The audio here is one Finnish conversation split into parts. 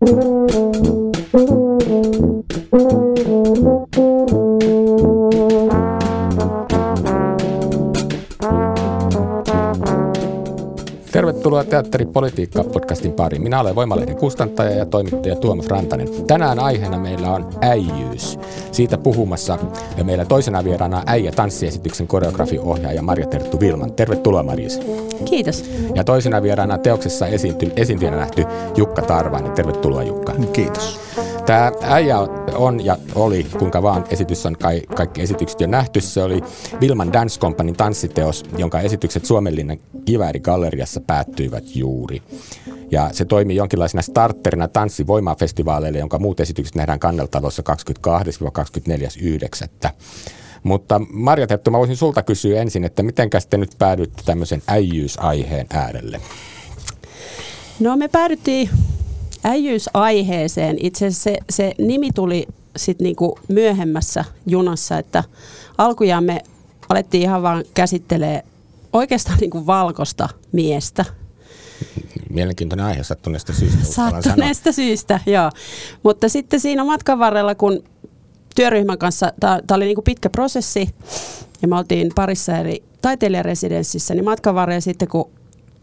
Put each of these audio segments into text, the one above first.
thank you Tervetuloa Teatteripolitiikka-podcastin pariin. Minä olen Voimalehden kustantaja ja toimittaja Tuomas Rantanen. Tänään aiheena meillä on äijyys. Siitä puhumassa ja meillä toisena vieraana äijä tanssiesityksen koreografiohjaaja Marja Terttu Vilman. Tervetuloa Marjus. Kiitos. Ja toisena vieraana teoksessa esiinty, esiintyjänä nähty Jukka Tarvainen. Tervetuloa Jukka. Kiitos. Tämä äijä on ja oli, kuinka vaan esitys on kai, kaikki esitykset jo nähty. Se oli Vilman Dance Companyn tanssiteos, jonka esitykset Suomenlinnan Kivääri-galleriassa päättyivät juuri. Ja se toimii jonkinlaisena starterina tanssivoimafestivaaleille, jonka muut esitykset nähdään Kanneltalossa 22-24.9. Mutta Marja Terttu, mä voisin sulta kysyä ensin, että miten te nyt päädyitte tämmöisen äijyysaiheen äärelle? No me päädyttiin äijyysaiheeseen. Itse asiassa se, se nimi tuli sitten niinku myöhemmässä junassa, että alkujaan me alettiin ihan vaan käsittelee oikeastaan niinku valkoista miestä. Mielenkiintoinen aihe sattuneesta syystä. Sattuneesta syystä, joo. Mutta sitten siinä matkan varrella, kun työryhmän kanssa, tämä oli niinku pitkä prosessi, ja me oltiin parissa eri taiteilijaresidenssissä, niin matkan varrella sitten, kun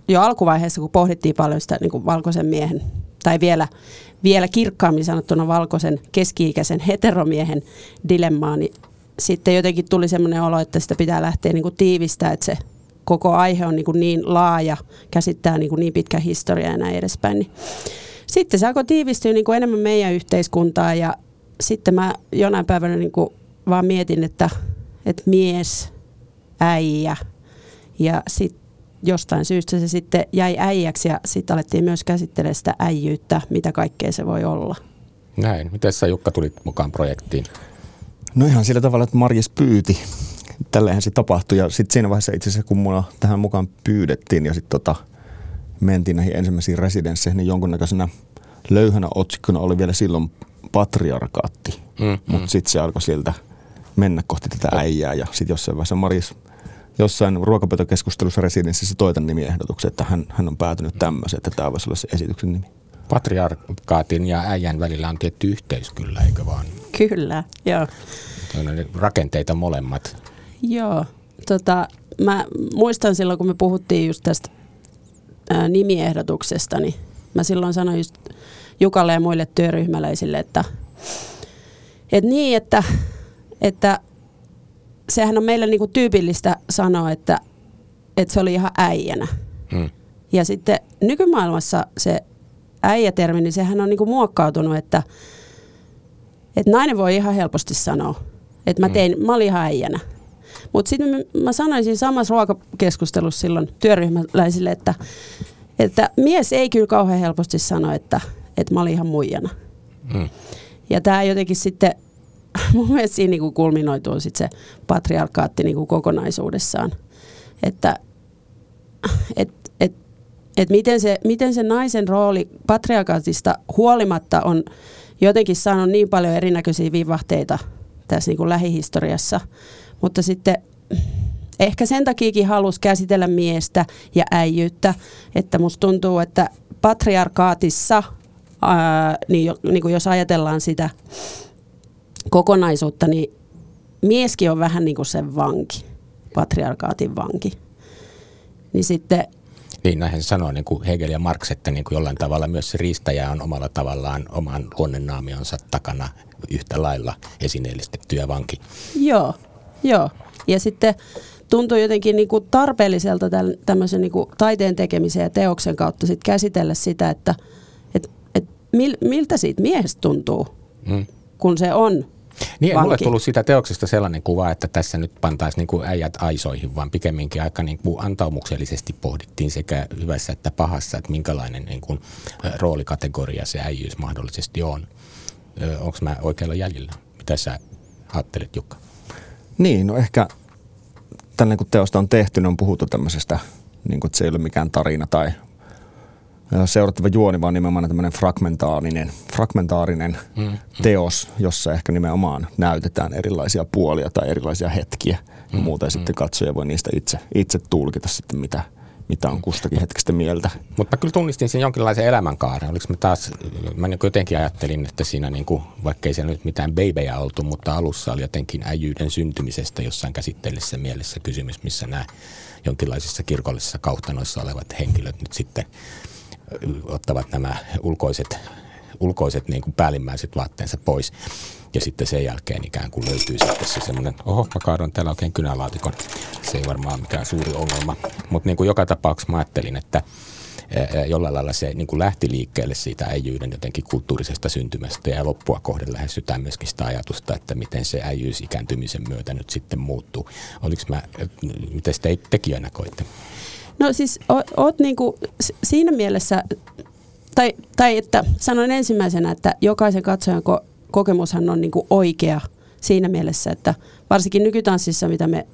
jo alkuvaiheessa, kun pohdittiin paljon sitä niin kuin valkoisen miehen tai vielä, vielä kirkkaammin sanottuna valkoisen keski-ikäisen heteromiehen dilemmaa, niin sitten jotenkin tuli semmoinen olo, että sitä pitää lähteä niin kuin tiivistää, että se koko aihe on niin, kuin niin laaja, käsittää niin, kuin niin pitkä historia ja näin edespäin. Niin sitten se alkoi tiivistyä niin kuin enemmän meidän yhteiskuntaa ja sitten mä jonain päivänä niin kuin vaan mietin, että, että mies, äijä ja sitten jostain syystä se sitten jäi äijäksi ja sitten alettiin myös käsittelemään sitä äijyyttä, mitä kaikkea se voi olla. Näin. Miten sä Jukka tulit mukaan projektiin? No ihan sillä tavalla, että Marjes pyyti. Tälleenhän se tapahtui ja sitten siinä vaiheessa itse asiassa kun mua tähän mukaan pyydettiin ja sitten tota, mentiin näihin ensimmäisiin residensseihin, niin jonkunnäköisenä löyhänä otsikkona oli vielä silloin patriarkaatti. Mm, Mutta mm. sitten se alkoi sieltä mennä kohti tätä äijää ja sitten jossain vaiheessa Marjes jossain ruokapöytäkeskustelussa residenssissä toitan nimiehdotuksen, että hän, hän on päätynyt tämmöiseen, että tämä voisi olla se esityksen nimi. Patriarkaatin ja äijän välillä on tietty yhteys kyllä, eikö vaan? Kyllä, joo. Rakenteita molemmat. Joo, tota, mä muistan silloin, kun me puhuttiin just tästä ää, nimiehdotuksesta, niin mä silloin sanoin just Jukalle ja muille työryhmäläisille, että, että niin, että, että sehän on meillä niinku tyypillistä sanoa, että, että se oli ihan äijänä. Hmm. Ja sitten nykymaailmassa se äijätermi, niin sehän on niinku muokkautunut, että, että nainen voi ihan helposti sanoa, että mä, hmm. tein, hmm. mä olin ihan äijänä. Mutta sitten mä sanoisin samassa ruokakeskustelussa silloin työryhmäläisille, että, että mies ei kyllä kauhean helposti sano, että, että mä olin ihan muijana. Hmm. Ja tämä jotenkin sitten mun mielestä siinä niin kulminoituu sit se patriarkaatti niin kuin kokonaisuudessaan. Että et, et, et miten, se, miten se naisen rooli patriarkaatista huolimatta on jotenkin saanut niin paljon erinäköisiä vivahteita tässä niin kuin lähihistoriassa. Mutta sitten ehkä sen takiakin halusi käsitellä miestä ja äijyyttä, että musta tuntuu, että patriarkaatissa, ää, niin, niin kuin jos ajatellaan sitä kokonaisuutta, niin mieskin on vähän niin kuin sen vanki, patriarkaatin vanki. Niin sitten niin, näinhän se sanoo niin kuin Hegel ja Marx, että niin kuin jollain tavalla myös se riistäjä on omalla tavallaan oman luonnennaamionsa takana yhtä lailla esineellistetty ja vanki. Joo, joo. Ja sitten tuntuu jotenkin niin kuin tarpeelliselta tämmöisen niin kuin taiteen tekemisen ja teoksen kautta sit käsitellä sitä, että et, et mil, miltä siitä miehestä tuntuu, hmm. kun se on Niin, vanki. mulle tullut siitä teoksesta sellainen kuva, että tässä nyt pantaisiin niin kuin äijät aisoihin, vaan pikemminkin aika niin kuin antaumuksellisesti pohdittiin sekä hyvässä että pahassa, että minkälainen niin kuin roolikategoria se äijyys mahdollisesti on. Onko mä oikealla jäljellä? Mitä sä ajattelet, Jukka? Niin, no ehkä tällä kun teosta on tehty, niin on puhuttu tämmöisestä, niin kuin, että se ei ole mikään tarina tai seurattava juoni, vaan nimenomaan tämmöinen fragmentaarinen, fragmentaarinen mm, teos, jossa ehkä nimenomaan näytetään erilaisia puolia tai erilaisia hetkiä mm. Ja mm. sitten katsoja voi niistä itse, itse tulkita sitten, mitä, mitä on kustakin hetkestä mieltä. Mutta mä kyllä tunnistin sen jonkinlaisen elämänkaaren. Oliko mä taas, mä niin jotenkin ajattelin, että siinä niin kuin, vaikka ei siellä nyt mitään beibejä oltu, mutta alussa oli jotenkin äijyyden syntymisestä jossain käsitteellisessä mielessä kysymys, missä nämä jonkinlaisissa kirkollisissa kauhtanoissa olevat henkilöt nyt sitten ottavat nämä ulkoiset, ulkoiset niin kuin päällimmäiset vaatteensa pois. Ja sitten sen jälkeen ikään kuin löytyy sitten se semmoinen, oho, mä kaadoin täällä oikein kynälaatikon. Se ei varmaan mikään suuri ongelma. Mutta niin joka tapauksessa mä ajattelin, että jollain lailla se niin kuin lähti liikkeelle siitä äijyyden jotenkin kulttuurisesta syntymästä ja loppua kohden lähestytään myöskin sitä ajatusta, että miten se äijyys ikääntymisen myötä nyt sitten muuttuu. Oliko mä, miten te tekijänä koitte? No siis oot, oot niinku siinä mielessä, tai, tai että sanon ensimmäisenä, että jokaisen katsojan ko- kokemushan on niinku oikea siinä mielessä, että varsinkin nykytanssissa, mitä me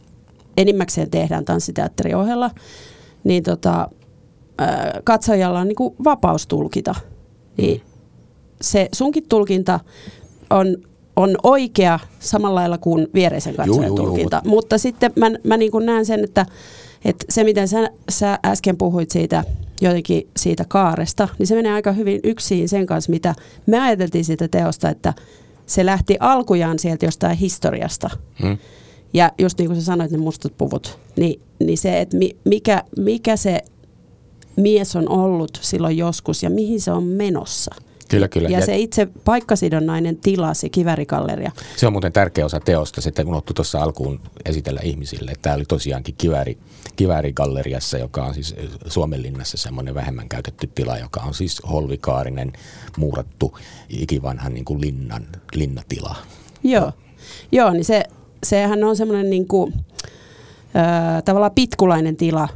enimmäkseen tehdään tanssiteatterin ohella, niin tota, katsojalla on niinku vapaus tulkita. Niin se sunkin tulkinta on, on oikea samalla lailla kuin viereisen katsojan juu, juu, tulkinta. Juu. Mutta sitten mä, mä niin näen sen, että et se, miten sä, sä äsken puhuit siitä jotenkin siitä kaaresta, niin se menee aika hyvin yksin sen kanssa, mitä me ajateltiin siitä teosta, että se lähti alkujaan sieltä jostain historiasta. Hmm. Ja just niin kuin sä sanoit, ne mustat puvut, niin, niin se, että mikä, mikä se mies on ollut silloin joskus ja mihin se on menossa – Kyllä, kyllä. Ja, ja se itse paikkasidonnainen tila, se kivärikalleria. Se on muuten tärkeä osa teosta, se unohtui tuossa alkuun esitellä ihmisille. Tämä oli tosiaankin kiväri, kivärigalleriassa, joka on siis Suomenlinnassa semmoinen vähemmän käytetty tila, joka on siis holvikaarinen, muurattu, ikivanhan niin kuin linnan, linnatila. Joo, Joo niin se, sehän on semmoinen niin kuin, äh, tavallaan pitkulainen tila,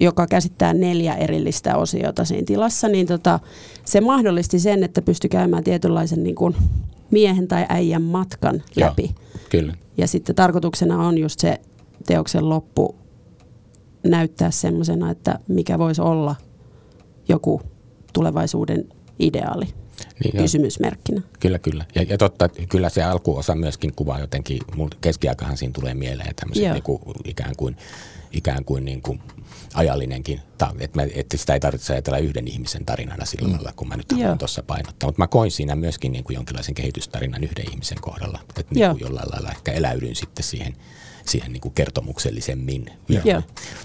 joka käsittää neljä erillistä osiota siinä tilassa, niin tota, se mahdollisti sen, että pystyi käymään tietynlaisen niin kuin miehen tai äijän matkan Joo, läpi. Kyllä. Ja sitten tarkoituksena on just se teoksen loppu näyttää semmoisena, että mikä voisi olla joku tulevaisuuden ideaali niin, kysymysmerkkinä. Kyllä, kyllä. Ja, ja totta, että kyllä se alkuosa myöskin kuvaa jotenkin, keskiaikahan siinä tulee mieleen tämmöiset niin kuin, ikään kuin, ikään kuin, niin kuin ajallinenkin, että, että sitä ei tarvitse ajatella yhden ihmisen tarinana sillä mm. lailla, kun mä nyt haluan tuossa painottaa. Mutta mä koin siinä myöskin niin kuin jonkinlaisen kehitystarinan yhden ihmisen kohdalla, että niin kuin jollain lailla ehkä eläydyn sitten siihen, siihen niin kuin kertomuksellisemmin, Joo.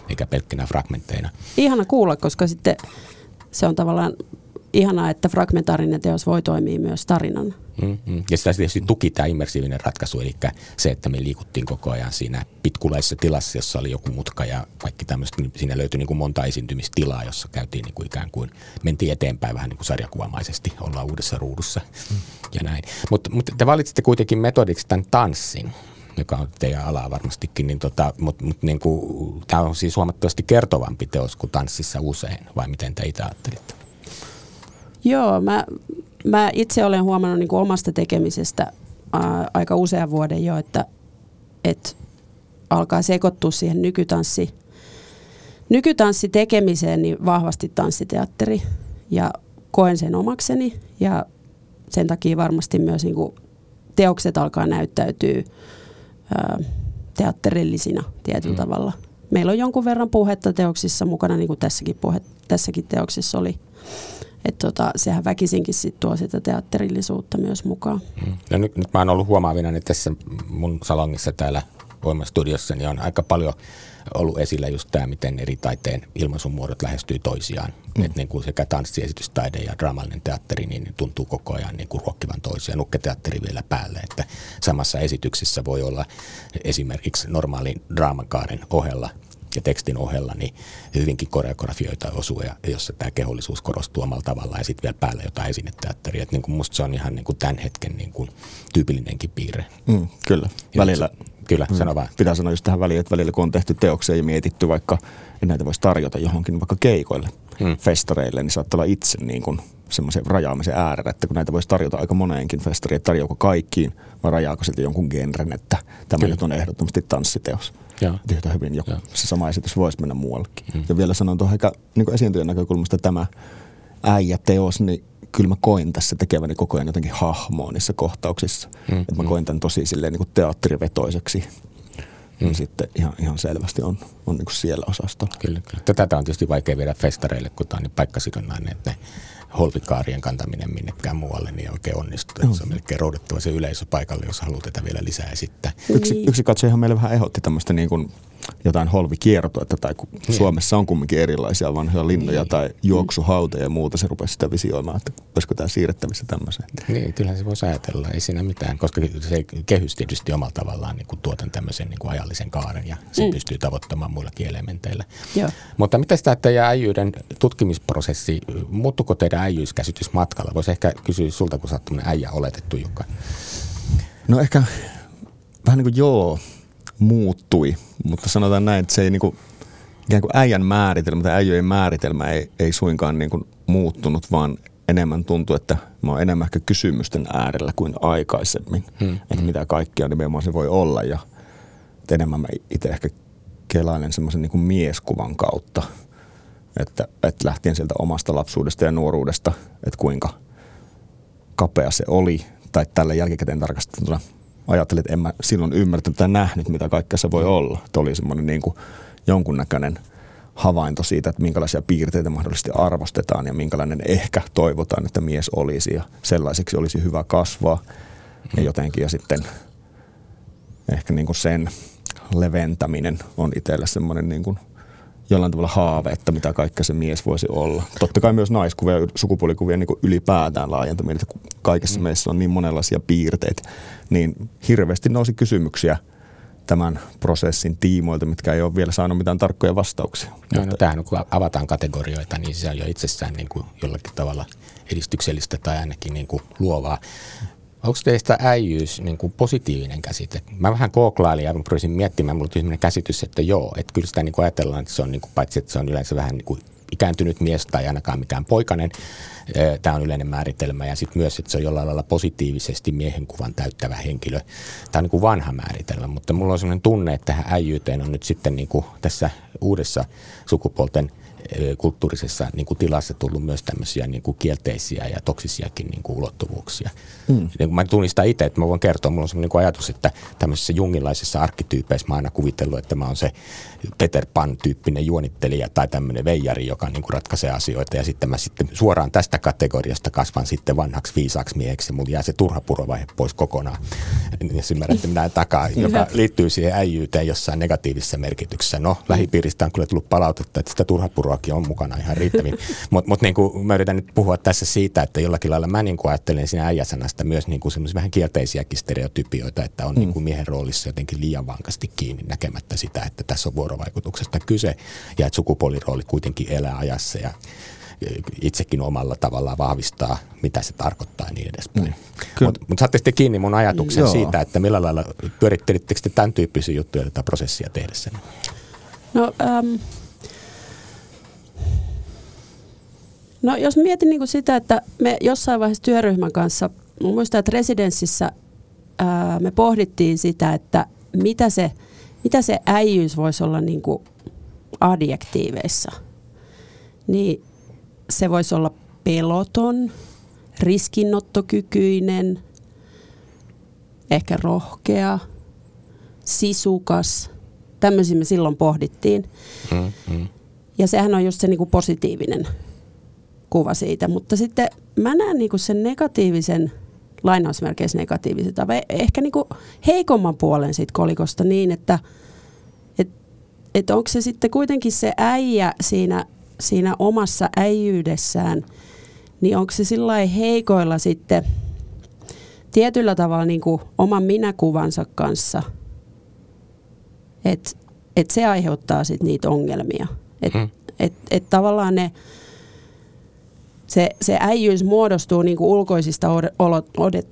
eikä pelkkänä fragmentteina. Ihana kuulla, koska sitten se on tavallaan ihanaa, että fragmentaarinen teos voi toimia myös tarinan. Mm-hmm. Ja sitä tietysti tuki tämä immersiivinen ratkaisu, eli se, että me liikuttiin koko ajan siinä pitkulaisessa tilassa, jossa oli joku mutka ja kaikki tämmöistä, niin siinä löytyi niin kuin monta esiintymistilaa, jossa käytiin niin kuin ikään kuin, mentiin eteenpäin vähän niin kuin sarjakuvamaisesti, ollaan uudessa ruudussa mm. ja näin. Mutta mut te valitsitte kuitenkin metodiksi tämän tanssin joka on teidän alaa varmastikin, niin tota, mutta mut niin tämä on siis huomattavasti kertovampi teos kuin tanssissa usein, vai miten te itse ajattelitte? Joo, mä, mä itse olen huomannut niin kuin omasta tekemisestä ää, aika usean vuoden jo, että, että alkaa sekoittua siihen nykytanssi, nykytanssi tekemiseen niin vahvasti tanssiteatteri ja koen sen omakseni ja sen takia varmasti myös niin kuin teokset alkaa näyttäytyy ää, teatterillisina tietyllä mm. tavalla. Meillä on jonkun verran puhetta teoksissa mukana, niin kuin tässäkin, puhe, tässäkin teoksissa oli. Että tota, sehän väkisinkin sit tuo sitä teatterillisuutta myös mukaan. Mm. Ja nyt, nyt mä oon ollut huomaavina, että tässä mun salongissa täällä Voimastudiossa niin on aika paljon ollut esillä just tämä, miten eri taiteen ilmaisumuodot lähestyy toisiaan. Mm. Että niin kuin sekä tanssiesitystaide ja draamallinen teatteri niin tuntuu koko ajan niin kuin ruokkivan toisiaan. Nukketeatteri vielä päälle, että samassa esityksessä voi olla esimerkiksi normaalin draamakaaren ohella ja tekstin ohella niin hyvinkin koreografioita osuja, jossa tämä kehollisuus korostuu omalla tavallaan ja sitten vielä päällä jotain esineteatteria. Niin kuin musta se on ihan niin kuin tämän hetken niin kuin tyypillinenkin piirre. Mm, kyllä, välillä. Kyllä, mm. sano vaan. Pitää sanoa just tähän väliin, että välillä kun on tehty teoksia ja mietitty vaikka, että näitä voisi tarjota johonkin vaikka keikoille, mm. festareille, niin saattaa olla itse niin kuin semmoisen rajaamisen äärellä, että kun näitä voisi tarjota aika moneenkin festariin, että tarjoako kaikkiin vai rajaako siltä jonkun genren, että tämä nyt on ehdottomasti tanssiteos. Ja. Yhtä hyvin joku, se sama esitys voisi mennä muuallekin. Mm. Ja vielä sanon tuohon ehkä niin esiintyjän näkökulmasta tämä äijäteos, niin kyllä mä koin tässä tekeväni koko ajan jotenkin hahmoa niissä kohtauksissa. Mm. Että mä mm. koin tämän tosi silleen niin kuin teatterivetoiseksi. Niin mm. sitten ihan, ihan selvästi on, on niin kuin siellä osastolla. Kyllä, kyllä. Tätä on tietysti vaikea viedä festareille, kun tämä on niin paikkasidonnainen, että ne holvikaarien kantaminen minnekään muualle niin ei oikein onnistu. Mm. Se on melkein roudattava se yleisö paikalle, jos haluaa tätä vielä lisää esittää. Yksi, niin. yksi katsojahan meille vähän ehdotti tämmöistä niin kuin jotain holvikiertoa, tai kun niin. Suomessa on kumminkin erilaisia vanhoja linnoja niin. tai juoksuhauteja ja muuta, se rupesi sitä visioimaan, että olisiko tämä siirrettävissä tämmöiseen. Niin, kyllähän se voisi ajatella, ei siinä mitään, koska se kehys tietysti omalla tavallaan niin kuin tuotan tämmöisen niin kuin ajallisen kaaren ja se mm. pystyy tavoittamaan muillakin elementeillä. Joo. Mutta miten tämä teidän äijyyden tutkimisprosessi, muuttuko teidän äijyyskäsitys matkalla? Voisi ehkä kysyä sulta, kun sä oot äijä oletettu, Jukka. No ehkä vähän niin kuin joo, muuttui, mutta sanotaan näin, että se ei niin kuin, ikään kuin äijän määritelmä tai äijöjen määritelmä ei, ei suinkaan niin kuin muuttunut, vaan enemmän tuntuu, että mä oon enemmän ehkä kysymysten äärellä kuin aikaisemmin. Hmm. Että mitä kaikkea nimenomaan se voi olla ja enemmän mä itse ehkä kelailen semmoisen niin kuin mieskuvan kautta, että, että lähtien sieltä omasta lapsuudesta ja nuoruudesta, että kuinka kapea se oli, tai tällä jälkikäteen tarkastettuna ajattelin, että en mä silloin ymmärtänyt tai nähnyt, mitä kaikkea se voi olla. Että oli semmoinen niin kuin jonkunnäköinen havainto siitä, että minkälaisia piirteitä mahdollisesti arvostetaan ja minkälainen ehkä toivotaan, että mies olisi ja sellaiseksi olisi hyvä kasvaa. Ja mm. jotenkin ja sitten ehkä niin kuin sen leventäminen on itselle semmoinen niin kuin – jollain tavalla haave, että mitä kaikkea se mies voisi olla. Totta kai myös naiskuvia ja sukupuolikuvia niin ylipäätään laajentaminen, että kaikessa mm. meissä on niin monenlaisia piirteitä, niin hirveästi nousi kysymyksiä tämän prosessin tiimoilta, mitkä ei ole vielä saanut mitään tarkkoja vastauksia. No, no tämähän kun avataan kategorioita, niin se on jo itsessään niin kuin jollakin tavalla edistyksellistä tai ainakin niin kuin luovaa. Onko teistä äijyys niin kuin positiivinen käsite? Mä vähän kooklailin ja pyrkisin miettimään, mulla tuli käsitys, että joo, että kyllä sitä niin kuin ajatellaan, että se on niin kuin, paitsi että se on yleensä vähän niin kuin ikääntynyt mies tai ainakaan mikään poikainen. Tämä on yleinen määritelmä ja sitten myös, että se on jollain lailla positiivisesti miehen kuvan täyttävä henkilö. Tämä on niin kuin vanha määritelmä, mutta mulla on sellainen tunne, että tähän äijyyteen on nyt sitten niin kuin tässä uudessa sukupuolten – kulttuurisessa niin kuin tilassa tullut myös tämmöisiä niin kuin kielteisiä ja toksisiakin niin kuin ulottuvuuksia. Mm. Niin mä tunnistan itse, että mä voin kertoa, mulla on sellainen niin ajatus, että tämmöisessä jungilaisessa arkkityypeissä mä oon aina kuvitellut, että mä oon se Peter Pan-tyyppinen juonittelija tai tämmöinen veijari, joka niin kuin ratkaisee asioita ja sitten mä sitten suoraan tästä kategoriasta kasvan sitten vanhaksi viisaaksi mieheksi ja mulla jää se turha purovaihe pois kokonaan. Jos ymmärrätte mitä takaa, joka liittyy siihen äijyyteen jossain negatiivisessa merkityksessä. No, lähipiiristä on kyllä tullut palautetta, että sitä turha puroakin on mukana ihan riittävin. Mutta mut niin mä yritän nyt puhua tässä siitä, että jollakin lailla mä niin kuin ajattelen siinä äijäsanasta myös niin kuin vähän kielteisiäkin stereotypioita, että on mm. niin kuin miehen roolissa jotenkin liian vankasti kiinni näkemättä sitä, että tässä on vuorovaikutuksesta kyse ja että sukupuolirooli kuitenkin elää ajassa ja itsekin omalla tavallaan vahvistaa, mitä se tarkoittaa ja niin edespäin. Mm. Mutta mut saatte sitten kiinni mun ajatuksen Joo. siitä, että millä lailla pyörittelittekö te tämän tyyppisiä juttuja tätä prosessia tehdessä? No, ähm, no jos mietin niin kuin sitä, että me jossain vaiheessa työryhmän kanssa, muistan, että residenssissä ää, me pohdittiin sitä, että mitä se, mitä se äijyys voisi olla niin kuin adjektiiveissa. Niin se voisi olla peloton, riskinottokykyinen, ehkä rohkea, sisukas. Tämmöisiä me silloin pohdittiin. Mm, mm. Ja sehän on just se niinku positiivinen kuva siitä. Mutta sitten mä näen niinku sen negatiivisen, lainausmerkeissä negatiivisen, tai ehkä niinku heikomman puolen siitä kolikosta niin, että et, et onko se sitten kuitenkin se äijä siinä siinä omassa äijyydessään, niin onko se sillä heikoilla sitten tietyllä tavalla niin kuin oman minäkuvansa kanssa, että et se aiheuttaa sitten niitä ongelmia. Että mm. et, et tavallaan ne, se, se äijyys muodostuu niinku ulkoisista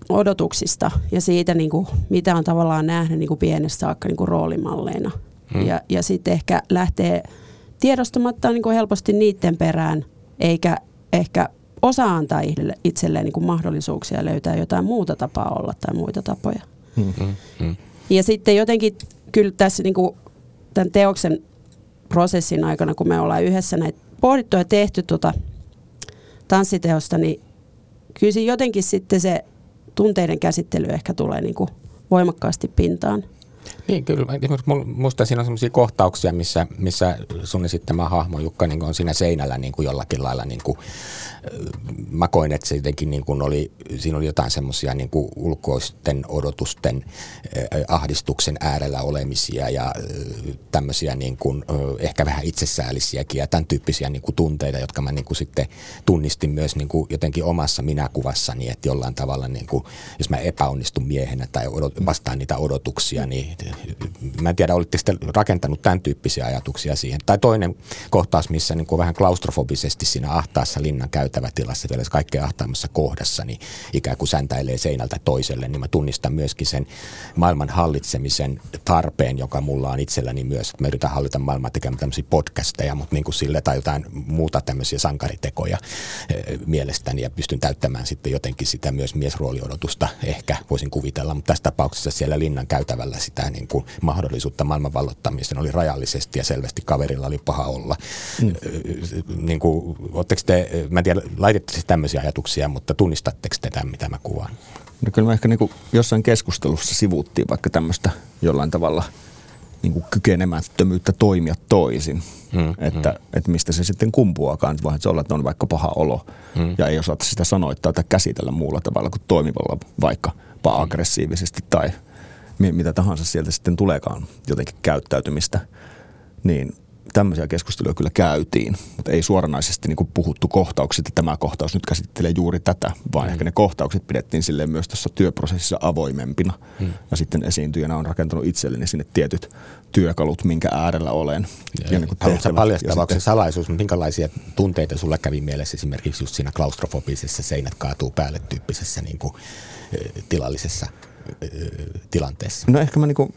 odotuksista ja siitä, niinku, mitä on tavallaan nähnyt niinku pienestä saakka niinku roolimalleina. Mm. Ja, ja sitten ehkä lähtee tiedostamatta niinku helposti niiden perään, eikä ehkä osaa antaa itselleen niinku mahdollisuuksia löytää jotain muuta tapaa olla tai muita tapoja. Mm-hmm. Mm. Ja sitten jotenkin kyllä tässä niinku, tämän teoksen prosessin aikana, kun me ollaan yhdessä näitä pohdittu ja tehty tuota tanssiteosta, niin kyllä jotenkin sitten se tunteiden käsittely ehkä tulee niin kuin voimakkaasti pintaan. Niin, kyllä. Minusta siinä on sellaisia kohtauksia, missä, missä sun esittämä hahmo Jukka niin on siinä seinällä niin kuin jollakin lailla niin kuin, mä koin, että se jotenkin niin kuin oli, siinä oli jotain semmoisia niin kuin ulkoisten odotusten ahdistuksen äärellä olemisia ja tämmöisiä niin kuin, ehkä vähän itsesäällisiäkin ja tämän tyyppisiä niin kuin tunteita, jotka mä niin kuin sitten tunnistin myös niin kuin jotenkin omassa minäkuvassani, että jollain tavalla niin kuin, jos mä epäonnistun miehenä tai odot, vastaan niitä odotuksia, niin mä en tiedä, olitte sitten rakentanut tämän tyyppisiä ajatuksia siihen. Tai toinen kohtaus, missä niin kuin vähän klaustrofobisesti siinä ahtaassa linnan käy käytävätilassa vielä kaikkein ahtaammassa kohdassa, niin ikään kuin säntäilee seinältä toiselle, niin mä tunnistan myöskin sen maailman hallitsemisen tarpeen, joka mulla on itselläni myös. Mä yritän hallita maailmaa tekemään tämmöisiä podcasteja, mutta niin kuin sille tai jotain muuta tämmöisiä sankaritekoja eh, mielestäni ja pystyn täyttämään sitten jotenkin sitä myös miesrooliodotusta ehkä voisin kuvitella, mutta tässä tapauksessa siellä linnan käytävällä sitä niin kuin mahdollisuutta maailman vallottamiseen oli rajallisesti ja selvästi kaverilla oli paha olla. Mm. Niin kuin, te, mä en tiedä, laitatte siis tämmöisiä ajatuksia, mutta tunnistatteko te tämän, mitä mä kuvaan? No kyllä mä ehkä niin kuin jossain keskustelussa sivuuttiin vaikka tämmöistä jollain tavalla niin kuin kykenemättömyyttä toimia toisin. Hmm, että, hmm. että mistä se sitten kumpuakaan, vaan että se olla, että on vaikka paha olo hmm. ja ei osata sitä sanoittaa tai käsitellä muulla tavalla kuin toimivalla vaikka hmm. aggressiivisesti tai mitä tahansa sieltä sitten tuleekaan jotenkin käyttäytymistä. Niin tämmöisiä keskusteluja kyllä käytiin, mutta ei suoranaisesti niin puhuttu kohtaukset, että tämä kohtaus nyt käsittelee juuri tätä, vaan mm. ehkä ne kohtaukset pidettiin silleen myös tuossa työprosessissa avoimempina. Mm. Ja sitten esiintyjänä on rakentanut itselleni sinne tietyt työkalut, minkä äärellä olen. Ja, ja niin Haluatko paljastaa, onko se salaisuus, minkälaisia tunteita sulla kävi mielessä esimerkiksi just siinä klaustrofobisessa seinät kaatuu päälle tyyppisessä niin kuin, tilallisessa tilanteessa? No ehkä mä niin kuin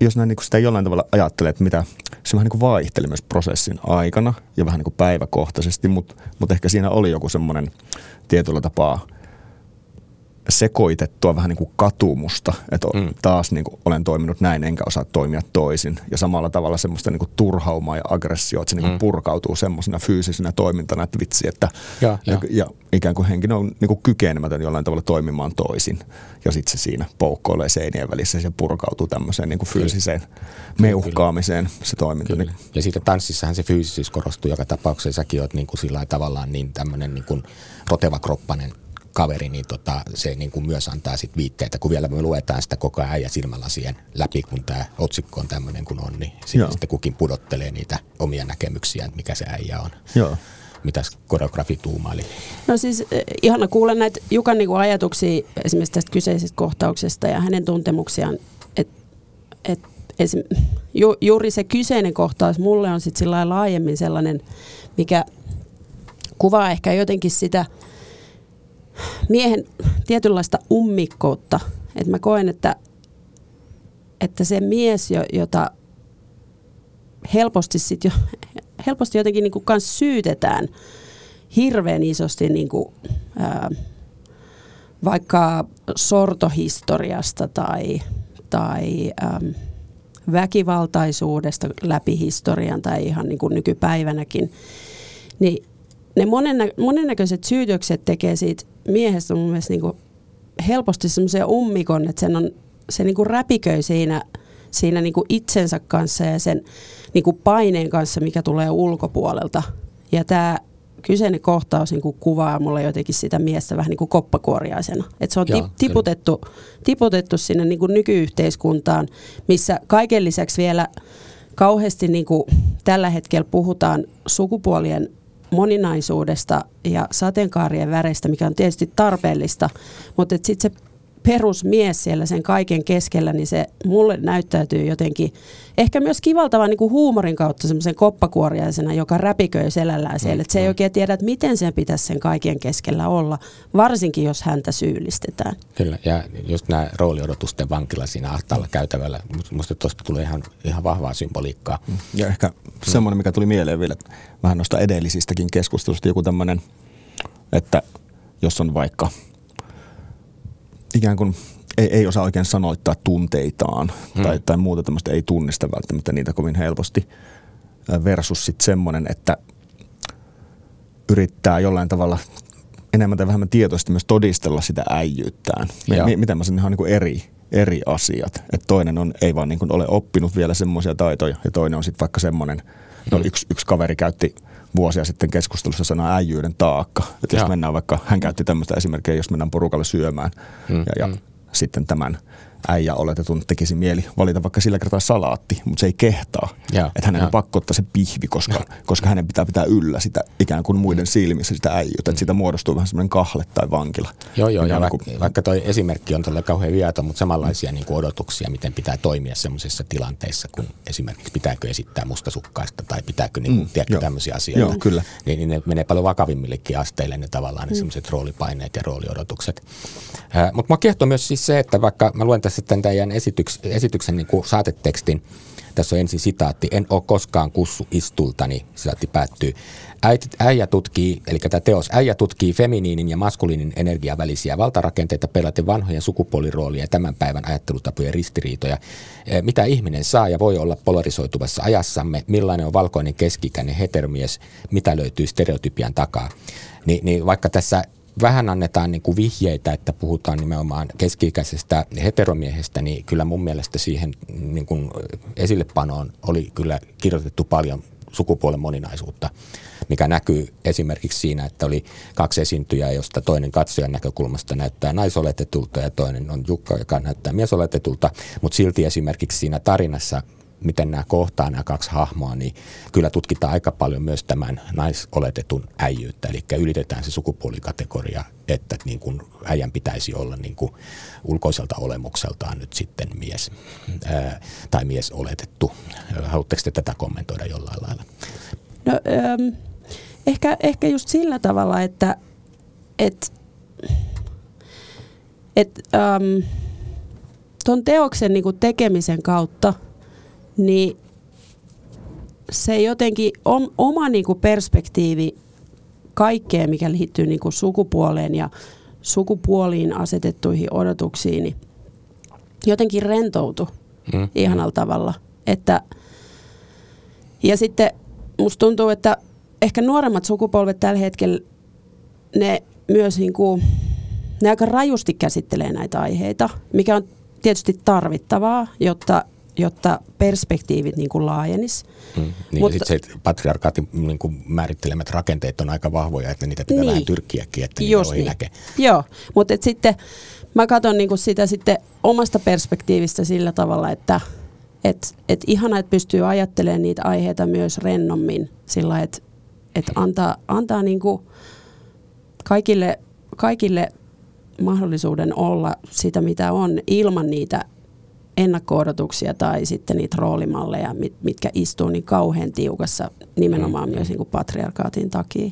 jos näin niin sitä jollain tavalla ajattelee, että mitä se vähän niin kuin vaihteli myös prosessin aikana ja vähän niin kuin päiväkohtaisesti, mutta, mutta ehkä siinä oli joku semmoinen tietyllä tapaa – sekoitettua vähän niin kuin katumusta, että mm. taas niin kuin olen toiminut näin enkä osaa toimia toisin. Ja samalla tavalla semmoista niin kuin turhaumaa ja aggressio, että se niin kuin mm. purkautuu semmoisena fyysisenä toimintana, että vitsi, että ja, ja. ja ikään kuin henkilö on niin kuin kykenemätön jollain tavalla toimimaan toisin. Ja sitten se siinä poukkoilee seinien välissä ja se purkautuu tämmöiseen niin kuin fyysiseen Kyllä. meuhkaamiseen se toiminta. Kyllä. Ja siitä tanssissahan se fyysisyys korostuu joka tapauksessa. Säkin oot niin kuin sillä tavallaan niin tämmöinen niin kuin roteva kroppanen kaveri, niin tota, se niin kuin myös antaa sit viitteitä, kun vielä me luetaan sitä koko ajan äijä silmälasien läpi, kun tämä otsikko on tämmöinen kuin on, niin sitten, sitten kukin pudottelee niitä omia näkemyksiään, mikä se äijä on. Joo. Mitäs koreografi tuumaili? No siis eh, ihana kuulla näitä Jukan niin kuin ajatuksia esimerkiksi tästä kyseisestä kohtauksesta ja hänen tuntemuksiaan, että et, esim, ju, juuri se kyseinen kohtaus mulle on sitten laajemmin sellainen, mikä kuvaa ehkä jotenkin sitä – miehen tietynlaista ummikkoutta. Että mä koen, että, että se mies, jota helposti, sit jo, helposti jotenkin niin kuin syytetään hirveän isosti niin kuin, ää, vaikka sortohistoriasta tai, tai äm, väkivaltaisuudesta läpi historian tai ihan niin kuin nykypäivänäkin, niin ne monennä, monennäköiset syytökset tekee siitä miehestä mun mielestä niin kuin helposti semmoisen ummikon, että sen on, se niin kuin räpiköi siinä, siinä niin kuin itsensä kanssa ja sen niin kuin paineen kanssa, mikä tulee ulkopuolelta. Ja tämä kyseinen kohtaus niin kuin kuvaa mulle jotenkin sitä miestä vähän niin kuin koppakuoriaisena. Että se on Joo, tiputettu, tiputettu sinne niin kuin nykyyhteiskuntaan, missä kaiken lisäksi vielä kauheasti niin kuin tällä hetkellä puhutaan sukupuolien moninaisuudesta ja sateenkaarien väreistä, mikä on tietysti tarpeellista, mutta sitten se perusmies siellä sen kaiken keskellä, niin se mulle näyttäytyy jotenkin ehkä myös kivaltavan niin kuin huumorin kautta semmoisen koppakuoriaisena, joka räpiköi selällään siellä. Että se ei oikein tiedä, että miten sen pitäisi sen kaiken keskellä olla, varsinkin jos häntä syyllistetään. Kyllä, ja just nämä rooliodotusten vankila siinä ahtaalla käytävällä, musta tuosta tulee ihan, ihan vahvaa symboliikkaa. Ja ehkä semmoinen, mikä tuli mieleen vielä, vähän noista edellisistäkin keskustelusta, joku tämmöinen, että jos on vaikka ikään kuin ei, ei osaa oikein sanoittaa tunteitaan hmm. tai, tai muuta tämmöistä, ei tunnista välttämättä niitä kovin helposti versus sitten semmoinen, että yrittää jollain tavalla enemmän tai vähemmän tietoisesti myös todistella sitä äijyyttään. M- miten mä sanon ihan niin eri, eri asiat. Että toinen on, ei vaan niin kuin ole oppinut vielä semmoisia taitoja ja toinen on sitten vaikka semmoinen, no hmm. yksi, yksi kaveri käytti vuosia sitten keskustelussa sanaa äijyyden taakka. Että jos mennään vaikka, hän käytti tämmöistä esimerkkiä, jos mennään porukalle syömään mm, ja, ja mm. sitten tämän äijä oletetun tekisi mieli valita vaikka sillä kertaa salaatti, mutta se ei kehtaa. Että hänen ja. on pakko ottaa se pihvi, koska, koska hänen pitää pitää yllä sitä ikään kuin muiden silmissä sitä äijyyttä, että siitä muodostuu vähän semmoinen kahle tai vankila. Joo, joo, ja vaikka, kuin, vaikka toi esimerkki on todella kauhean viaton, mutta samanlaisia niin kuin odotuksia, miten pitää toimia semmoisissa tilanteissa, kun esimerkiksi pitääkö esittää mustasukkaista tai pitääkö niin mm, tiedätkö, tämmöisiä asioita. Joo, kyllä. Niin, niin ne menee paljon vakavimmillekin asteille ne tavallaan ne mm. semmoiset roolipaineet ja rooliodotukset. Äh, mutta mua kiehtoo myös siis se, että vaikka mä luen sitten tämän esityks, esityksen niin kuin saatetekstin, tässä on ensin sitaatti, en ole koskaan kussu istultani, sitaatti päättyy. Äijä tutkii, eli tämä teos, äijä tutkii feminiinin ja maskuliinin energian välisiä valtarakenteita pelaten vanhoja sukupuoliroolia ja tämän päivän ajattelutapojen ristiriitoja. Mitä ihminen saa ja voi olla polarisoituvassa ajassamme, millainen on valkoinen keskikäinen heteromies, mitä löytyy stereotypian takaa. Ni, niin vaikka tässä vähän annetaan niin kuin vihjeitä, että puhutaan nimenomaan keski-ikäisestä heteromiehestä, niin kyllä mun mielestä siihen niin kuin esillepanoon oli kyllä kirjoitettu paljon sukupuolen moninaisuutta, mikä näkyy esimerkiksi siinä, että oli kaksi esiintyjää, josta toinen katsojan näkökulmasta näyttää naisoletetulta ja toinen on Jukka, joka näyttää miesoletetulta, mutta silti esimerkiksi siinä tarinassa miten nämä kohtaa nämä kaksi hahmoa, niin kyllä tutkitaan aika paljon myös tämän naisoletetun äijyyttä. Eli ylitetään se sukupuolikategoria, että niin kuin äijän pitäisi olla niin kuin ulkoiselta olemukseltaan nyt sitten mies ää, tai mies oletettu. Haluatteko te tätä kommentoida jollain lailla? No, ähm, ehkä, ehkä just sillä tavalla, että et, et, ähm, tuon teoksen niin tekemisen kautta – niin se jotenkin om, oma niin kuin perspektiivi kaikkeen, mikä liittyy niin kuin sukupuoleen ja sukupuoliin asetettuihin odotuksiin, niin jotenkin rentoutu mm. ihanalla tavalla. Että, ja sitten musta tuntuu, että ehkä nuoremmat sukupolvet tällä hetkellä, ne myös niin kuin, ne aika rajusti käsittelee näitä aiheita, mikä on tietysti tarvittavaa, jotta jotta perspektiivit niin kuin laajenis. Mm, niin Mutta, ja sitten se patriarkaatin niin kuin määrittelemät rakenteet on aika vahvoja, että niitä pitää niin, vähän tyrkkiäkin, että niitä voi niin. näkee. Joo, mutta sitten mä katson niin kuin sitä sitten omasta perspektiivistä sillä tavalla, että et, et ihana, että pystyy ajattelemaan niitä aiheita myös rennommin sillä että et antaa, antaa niin kuin kaikille, kaikille mahdollisuuden olla sitä, mitä on, ilman niitä ennakko-odotuksia tai sitten niitä roolimalleja, mitkä istuu niin kauhean tiukassa nimenomaan mm. myös niin kuin patriarkaatin takia.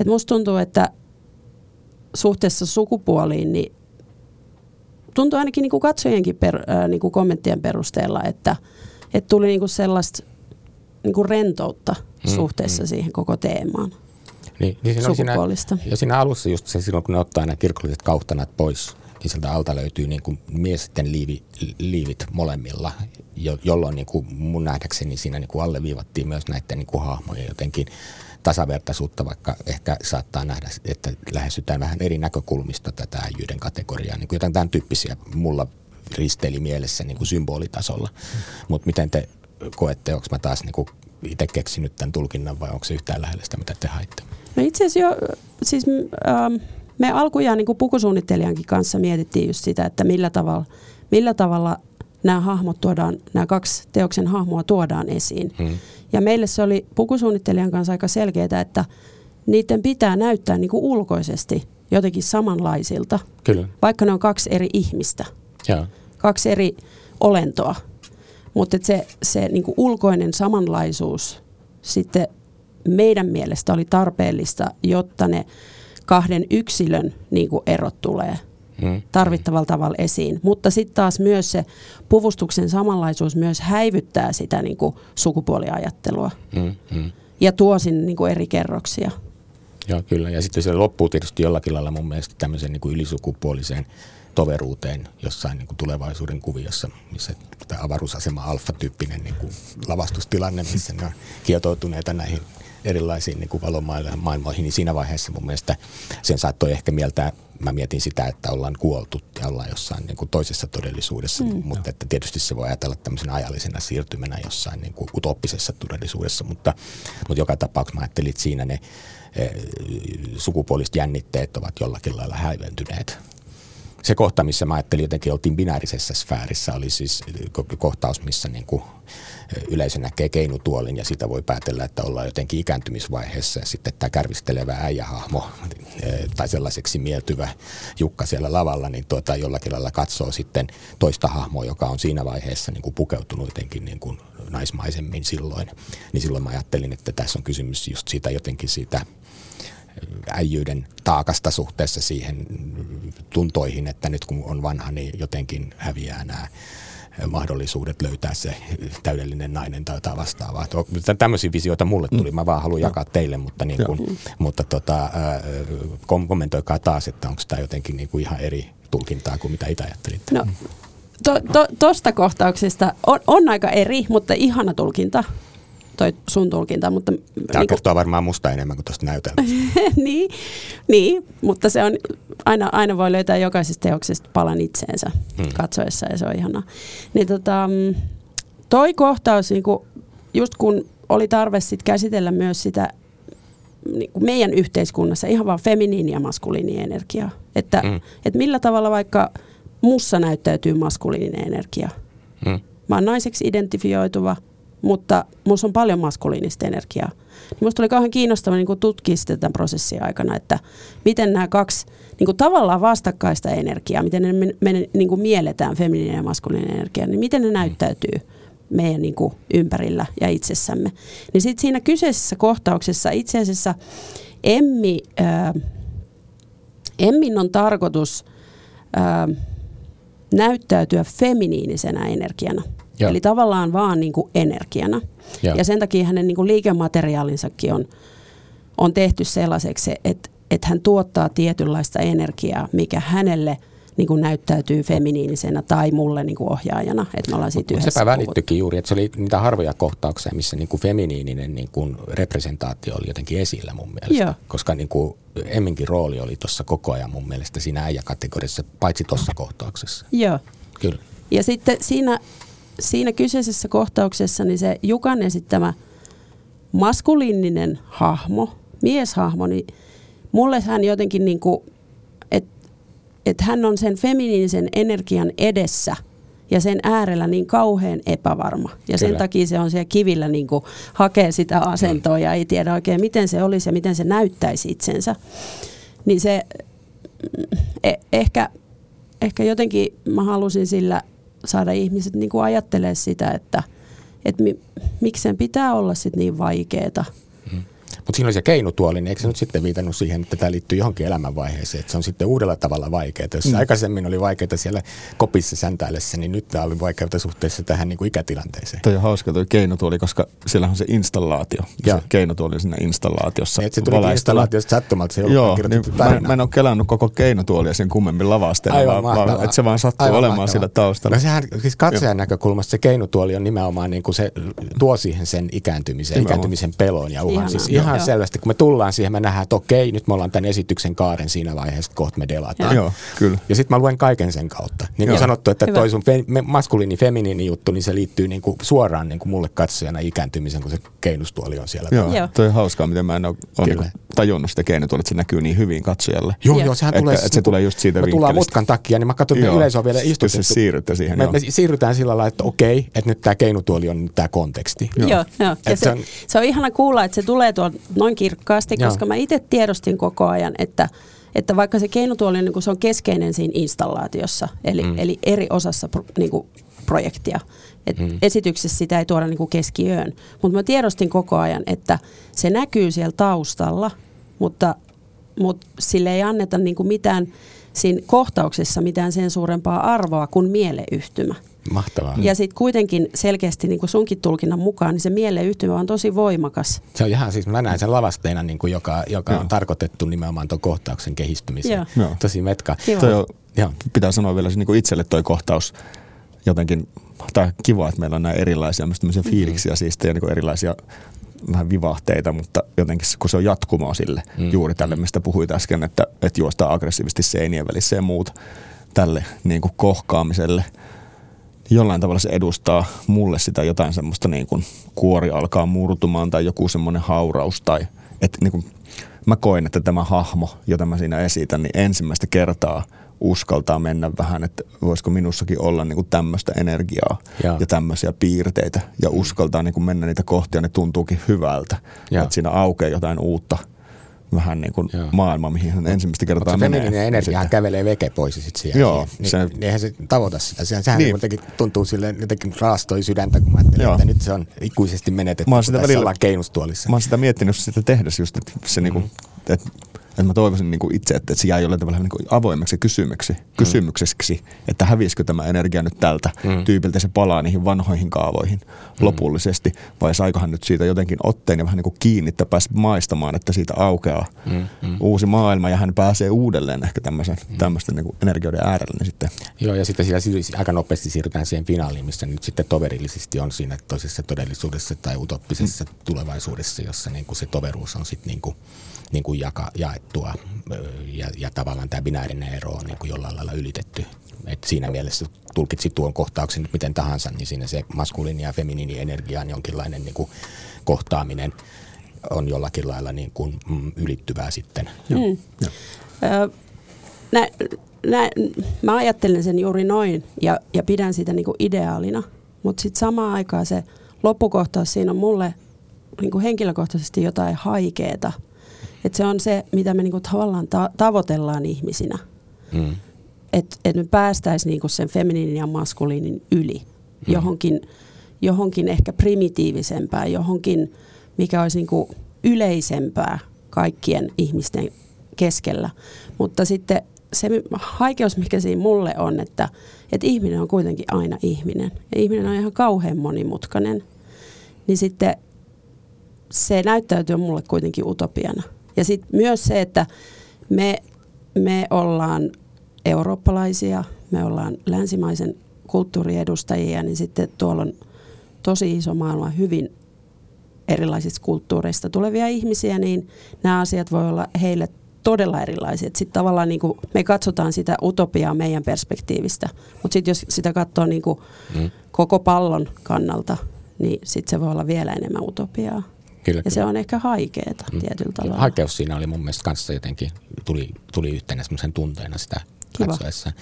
Et musta tuntuu, että suhteessa sukupuoliin, niin tuntuu ainakin niin kuin katsojienkin per, äh, niin kuin kommenttien perusteella, että, että tuli niin kuin sellaista niin kuin rentoutta mm, suhteessa mm. siihen koko teemaan. Niin, niin siinä sukupuolista. Siinä, ja siinä alussa just se silloin, kun ne ottaa nämä kirkolliset kauhtanat pois niin sieltä alta löytyy niin kuin miesten liivi, liivit molemmilla, jo, jolloin niin kuin mun nähdäkseni siinä niin kuin alleviivattiin myös näiden niin kuin hahmojen jotenkin tasavertaisuutta, vaikka ehkä saattaa nähdä, että lähestytään vähän eri näkökulmista tätä äijyyden kategoriaa. Niin kuin jotain tämän tyyppisiä mulla risteili mielessä niin kuin symbolitasolla. Mutta miten te koette, onko mä taas niin kuin itse keksinyt tämän tulkinnan vai onko se yhtään lähellä sitä, mitä te haitte? No itse asiassa jo, siis ähm, me alkujaan niin kuin pukusuunnittelijankin kanssa mietittiin just sitä, että millä tavalla, millä tavalla nämä hahmot tuodaan, nämä kaksi teoksen hahmoa tuodaan esiin. Hmm. Ja meille se oli pukusuunnittelijan kanssa aika selkeää, että niiden pitää näyttää niin kuin ulkoisesti jotenkin samanlaisilta, Kyllä, vaikka ne on kaksi eri ihmistä, joo. kaksi eri olentoa. Mutta se, se niinku ulkoinen samanlaisuus sitten meidän mielestä oli tarpeellista, jotta ne kahden yksilön niinku erot tulee Mm. tarvittavalla tavalla esiin. Mutta sitten taas myös se puvustuksen samanlaisuus myös häivyttää sitä niinku sukupuoliajattelua Mm, mm. ja tuo sinne niinku eri kerroksia. Joo, kyllä. Ja sitten se loppuu tietysti jollakin lailla mun mielestä tämmöiseen niin kuin ylisukupuoliseen toveruuteen jossain niin kuin tulevaisuuden kuviossa, missä tämä avaruusasema alfa-tyyppinen niin kuin lavastustilanne, missä ne on kietoutuneita näihin erilaisiin niin kuin valomaailmoihin, niin siinä vaiheessa mun mielestä sen saattoi ehkä mieltää, mä mietin sitä, että ollaan kuoltu ja ollaan jossain niin kuin toisessa todellisuudessa, mm. mutta että tietysti se voi ajatella tämmöisenä ajallisena siirtymänä jossain niin kuin utooppisessa todellisuudessa, mutta, mutta joka tapauksessa mä ajattelin, että siinä ne eh, sukupuoliset jännitteet ovat jollakin lailla häiventyneet. Se kohta, missä mä ajattelin jotenkin oltiin binäärisessä sfäärissä, oli siis ko- kohtaus, missä niin kuin yleisö näkee keinutuolin ja sitä voi päätellä, että ollaan jotenkin ikääntymisvaiheessa ja sitten tämä kärvistelevä äijähahmo tai sellaiseksi mieltyvä Jukka siellä lavalla, niin tuota, jollakin lailla katsoo sitten toista hahmoa, joka on siinä vaiheessa niin kuin pukeutunut jotenkin niin kuin naismaisemmin silloin. Niin silloin mä ajattelin, että tässä on kysymys just siitä jotenkin siitä äijyyden taakasta suhteessa siihen tuntoihin, että nyt kun on vanha, niin jotenkin häviää nämä mahdollisuudet löytää se täydellinen nainen tai jotain vastaavaa. Tä- Tämmöisiä visioita mulle tuli, mä vaan haluan jakaa teille, mutta, niin kuin, mutta tota, kommentoikaa taas, että onko tämä jotenkin niin kuin ihan eri tulkintaa kuin mitä itse ajattelitte. No, to, to, tosta kohtauksesta on, on aika eri, mutta ihana tulkinta, toi sun tulkinta, mutta Tämä kertoo varmaan musta enemmän kuin tuosta näytelmästä. niin, niin, mutta se on, aina, aina voi löytää jokaisesta teoksesta palan itseensä Hmm. hmm. katsoessa ja se on ihanaa. Niin tota, mm, toi kohtaus, niin kun, just kun oli tarve sit käsitellä myös sitä niin kuin meidän yhteiskunnassa ihan vaan feminiini ja maskuliini energiaa. Että, Mm. mm. että millä tavalla vaikka mussa näyttäytyy maskuliininen energia. Mm. Mä oon naiseksi identifioituva, mutta musta on paljon maskuliinista energiaa. Niin musta oli kauhean kiinnostavaa niin tutkia sitä tämän prosessin aikana, että miten nämä kaksi niin kuin tavallaan vastakkaista energiaa, miten ne me, me niin kuin mielletään, feminiininen ja maskuliininen energia, niin miten ne näyttäytyy meidän niin kuin ympärillä ja itsessämme. Niin sitten siinä kyseisessä kohtauksessa itse asiassa Emmi, ää, Emmin on tarkoitus ää, näyttäytyä feminiinisenä energiana. Joo. Eli tavallaan vaan niin kuin energiana. Joo. Ja sen takia hänen niin kuin liikemateriaalinsakin on, on tehty sellaiseksi, että, että hän tuottaa tietynlaista energiaa, mikä hänelle niin kuin näyttäytyy feminiinisenä tai mulle niin kuin ohjaajana. Että me ollaan siitä yhdessä sepä välittyikin juuri, että se oli niitä harvoja kohtauksia, missä niin kuin feminiininen niin kuin representaatio oli jotenkin esillä mun mielestä. Joo. Koska niin kuin Emminkin rooli oli tuossa koko ajan mun mielestä siinä äijäkategoriassa, paitsi tuossa kohtauksessa. Joo. Kyllä. Ja sitten siinä, siinä kyseisessä kohtauksessa niin se Jukan esittämä maskuliininen hahmo, mieshahmo, niin mulle hän jotenkin niin kuin, että et hän on sen feminiinisen energian edessä ja sen äärellä niin kauhean epävarma. Ja sen Kyllä. takia se on siellä kivillä niin kuin hakee sitä asentoa ja ei tiedä oikein miten se olisi ja miten se näyttäisi itsensä. Niin se mm, e- ehkä, ehkä jotenkin mä halusin sillä saada ihmiset niin kuin ajattelee sitä, että, että mi, miksi sen pitää olla sit niin vaikeeta. Mutta siinä oli se keinutuoli, niin eikö se nyt sitten viitannut siihen, että tämä liittyy johonkin elämänvaiheeseen, että se on sitten uudella tavalla vaikeaa. Jos mm. aikaisemmin oli vaikeaa siellä kopissa säntäillessä, niin nyt tämä oli vaikeaa suhteessa tähän niin kuin ikätilanteeseen. Toi on hauska toi keinotuoli, koska siellä on se installaatio. Joo. Se keinotuoli on siinä installaatiossa. Niin, että se tuli valaistella. installaatiosta sattumalta, se ei Joo, ollut niin mä, mä en ole kelannut koko keinotuolia sen kummemmin Aivan vaan, vaan että se vaan sattuu Aivan olemaan mahtavaa. siellä taustalla. No sehän, siis katsojan näkökulmasta se keinutuoli on nimenomaan niin kuin se tuo siihen sen ikääntymisen, Nimenomaan. ikääntymisen pelon ja uhan. Ihanaa. Siis ihan Joo. selvästi, kun me tullaan siihen, me nähdään, että okei, nyt me ollaan tämän esityksen kaaren siinä vaiheessa, että kohta me delataan. Joo, kyllä. Ja sitten mä luen kaiken sen kautta. Niin kuin Joo. sanottu, että Hyvä. toi sun fe, me- maskuliini, feminiini juttu, niin se liittyy niin kuin suoraan niin kuin mulle katsojana ikääntymisen, kun se keinustuoli on siellä. Joo, Joo. toi on hauskaa, miten mä en ole, niinku tajunnut sitä keinotuolia, että se näkyy niin hyvin katsojalle. Joo, Joo. joo, sehän Että- tulee, että se tulee just siitä me tullaan mutkan takia, niin mä katson, että yleisö on vielä Jos se istutettu. siirrytte siihen, me, joo. me siirrytään sillä lailla, että okei, että nyt tämä keinutuoli on nyt tämä konteksti. Joo, joo. joo. Ja se, se on, on- se on ihana kuulla, että se tulee tuon noin kirkkaasti, Joo. koska mä itse tiedostin koko ajan, että että vaikka se keinotuoli niin se on keskeinen siinä installaatiossa, eli, mm. eli eri osassa niin kuin projektia, et mm. esityksessä sitä ei tuoda niin kuin keskiöön, mutta mä tiedostin koko ajan, että se näkyy siellä taustalla, mutta, mutta sille ei anneta niin kuin mitään siinä kohtauksessa mitään sen suurempaa arvoa kuin mieleyhtymä. Mahtavaa. Ja sitten kuitenkin selkeästi niin kuin sunkin tulkinnan mukaan, niin se mieleyhtymä on tosi voimakas. Se on ihan siis, mä näen sen lavasteena, niin kuin joka, joka on tarkoitettu nimenomaan tuon kohtauksen kehistymiseen. Joo. Tosi metka. Toi on, Joo. pitää sanoa vielä niin kuin itselle toi kohtaus jotenkin, tai kiva, että meillä on näin erilaisia mm-hmm. fiiliksiä siis, ja niin erilaisia vähän vivahteita, mutta jotenkin kun se on jatkumoa sille, mm. juuri tälle, mistä puhuit äsken, että, että juostaan aggressiivisesti seinien välissä ja muuta tälle niin kuin kohkaamiselle – jollain tavalla se edustaa mulle sitä jotain semmoista niin kuin kuori alkaa murtumaan tai joku semmoinen hauraus tai että niin kuin, mä koin, että tämä hahmo, jota mä siinä esitän, niin ensimmäistä kertaa uskaltaa mennä vähän, että voisiko minussakin olla niin kuin tämmöistä energiaa ja, ja tämmöisiä piirteitä ja uskaltaa niin kuin mennä niitä kohtia, ja ne tuntuukin hyvältä. Ja. Että siinä aukeaa jotain uutta vähän niin kuin Joo. maailma, mihin hän ensimmäistä kertaa Mutta menee. Femininen energia kävelee veke pois ja sitten siihen. Joo. Niin, se, niin, eihän se tavoita sitä. Sehän, sehän niin. jotenkin tuntuu sille jotenkin raastoi sydäntä, kun mä ajattelin, Joo. että nyt se on ikuisesti menetetty, mä oon sitä välillä, keinustuolissa. Mä oon sitä miettinyt sitä tehdessä just, että se mm. niin kuin, että että mä toivoisin niin kuin itse, että se jää jollain tavalla niin kuin avoimeksi kysymyksi, mm. kysymykseksi, että hävisikö tämä energia nyt tältä mm. tyypiltä se palaa niihin vanhoihin kaavoihin mm. lopullisesti, vai saikohan nyt siitä jotenkin otteen ja vähän niin kuin kiinni, että pääsi maistamaan, että siitä aukeaa mm. Mm. uusi maailma ja hän pääsee uudelleen ehkä tämmöisen, mm. tämmöisten niin kuin energioiden äärelle niin sitten. Joo, ja sitten siellä aika nopeasti siirrytään siihen finaaliin, missä nyt sitten toverillisesti on siinä toisessa todellisuudessa tai utoppisessa mm. tulevaisuudessa, jossa niin kuin se toveruus on sitten niin kuin niin kuin jaka, jaettua ja, ja tavallaan tämä binäärinen ero on niin kuin jollain lailla ylitetty. Et siinä mielessä tulkitsi tuon kohtauksen miten tahansa, niin siinä se maskuliini ja feminiini energian jonkinlainen niin kuin kohtaaminen on jollakin lailla niin kuin, mm, ylittyvää sitten. Mm. nä, nä, mä ajattelen sen juuri noin ja, ja pidän sitä niin kuin ideaalina, mutta sitten samaan aikaan se loppukohtaus siinä on mulle niin kuin henkilökohtaisesti jotain haikeeta – et se on se, mitä me niinku tavallaan ta- tavoitellaan ihmisinä. Mm. Että et me päästäisiin niinku sen feminiinin ja maskuliinin yli mm. johonkin, johonkin ehkä primitiivisempään, johonkin, mikä olisi niinku yleisempää kaikkien ihmisten keskellä. Mutta sitten se haikeus, mikä siinä mulle on, että, että ihminen on kuitenkin aina ihminen. Ja ihminen on ihan kauhean monimutkainen. Niin sitten se näyttäytyy mulle kuitenkin utopiana. Ja sitten myös se, että me, me ollaan eurooppalaisia, me ollaan länsimaisen kulttuuriedustajia, niin sitten tuolla on tosi iso maailma hyvin erilaisista kulttuureista tulevia ihmisiä, niin nämä asiat voi olla heille todella erilaisia. Sitten tavallaan niin kuin me katsotaan sitä utopiaa meidän perspektiivistä, mutta sitten jos sitä katsoo niin kuin mm. koko pallon kannalta, niin sitten se voi olla vielä enemmän utopiaa. Kyllä, ja kyllä. se on ehkä haikeeta mm. tietyllä tavalla. Haikeus siinä oli mun mielestä kanssa jotenkin, tuli, tuli yhtenä semmoisen tunteena sitä Kiva. katsoessa.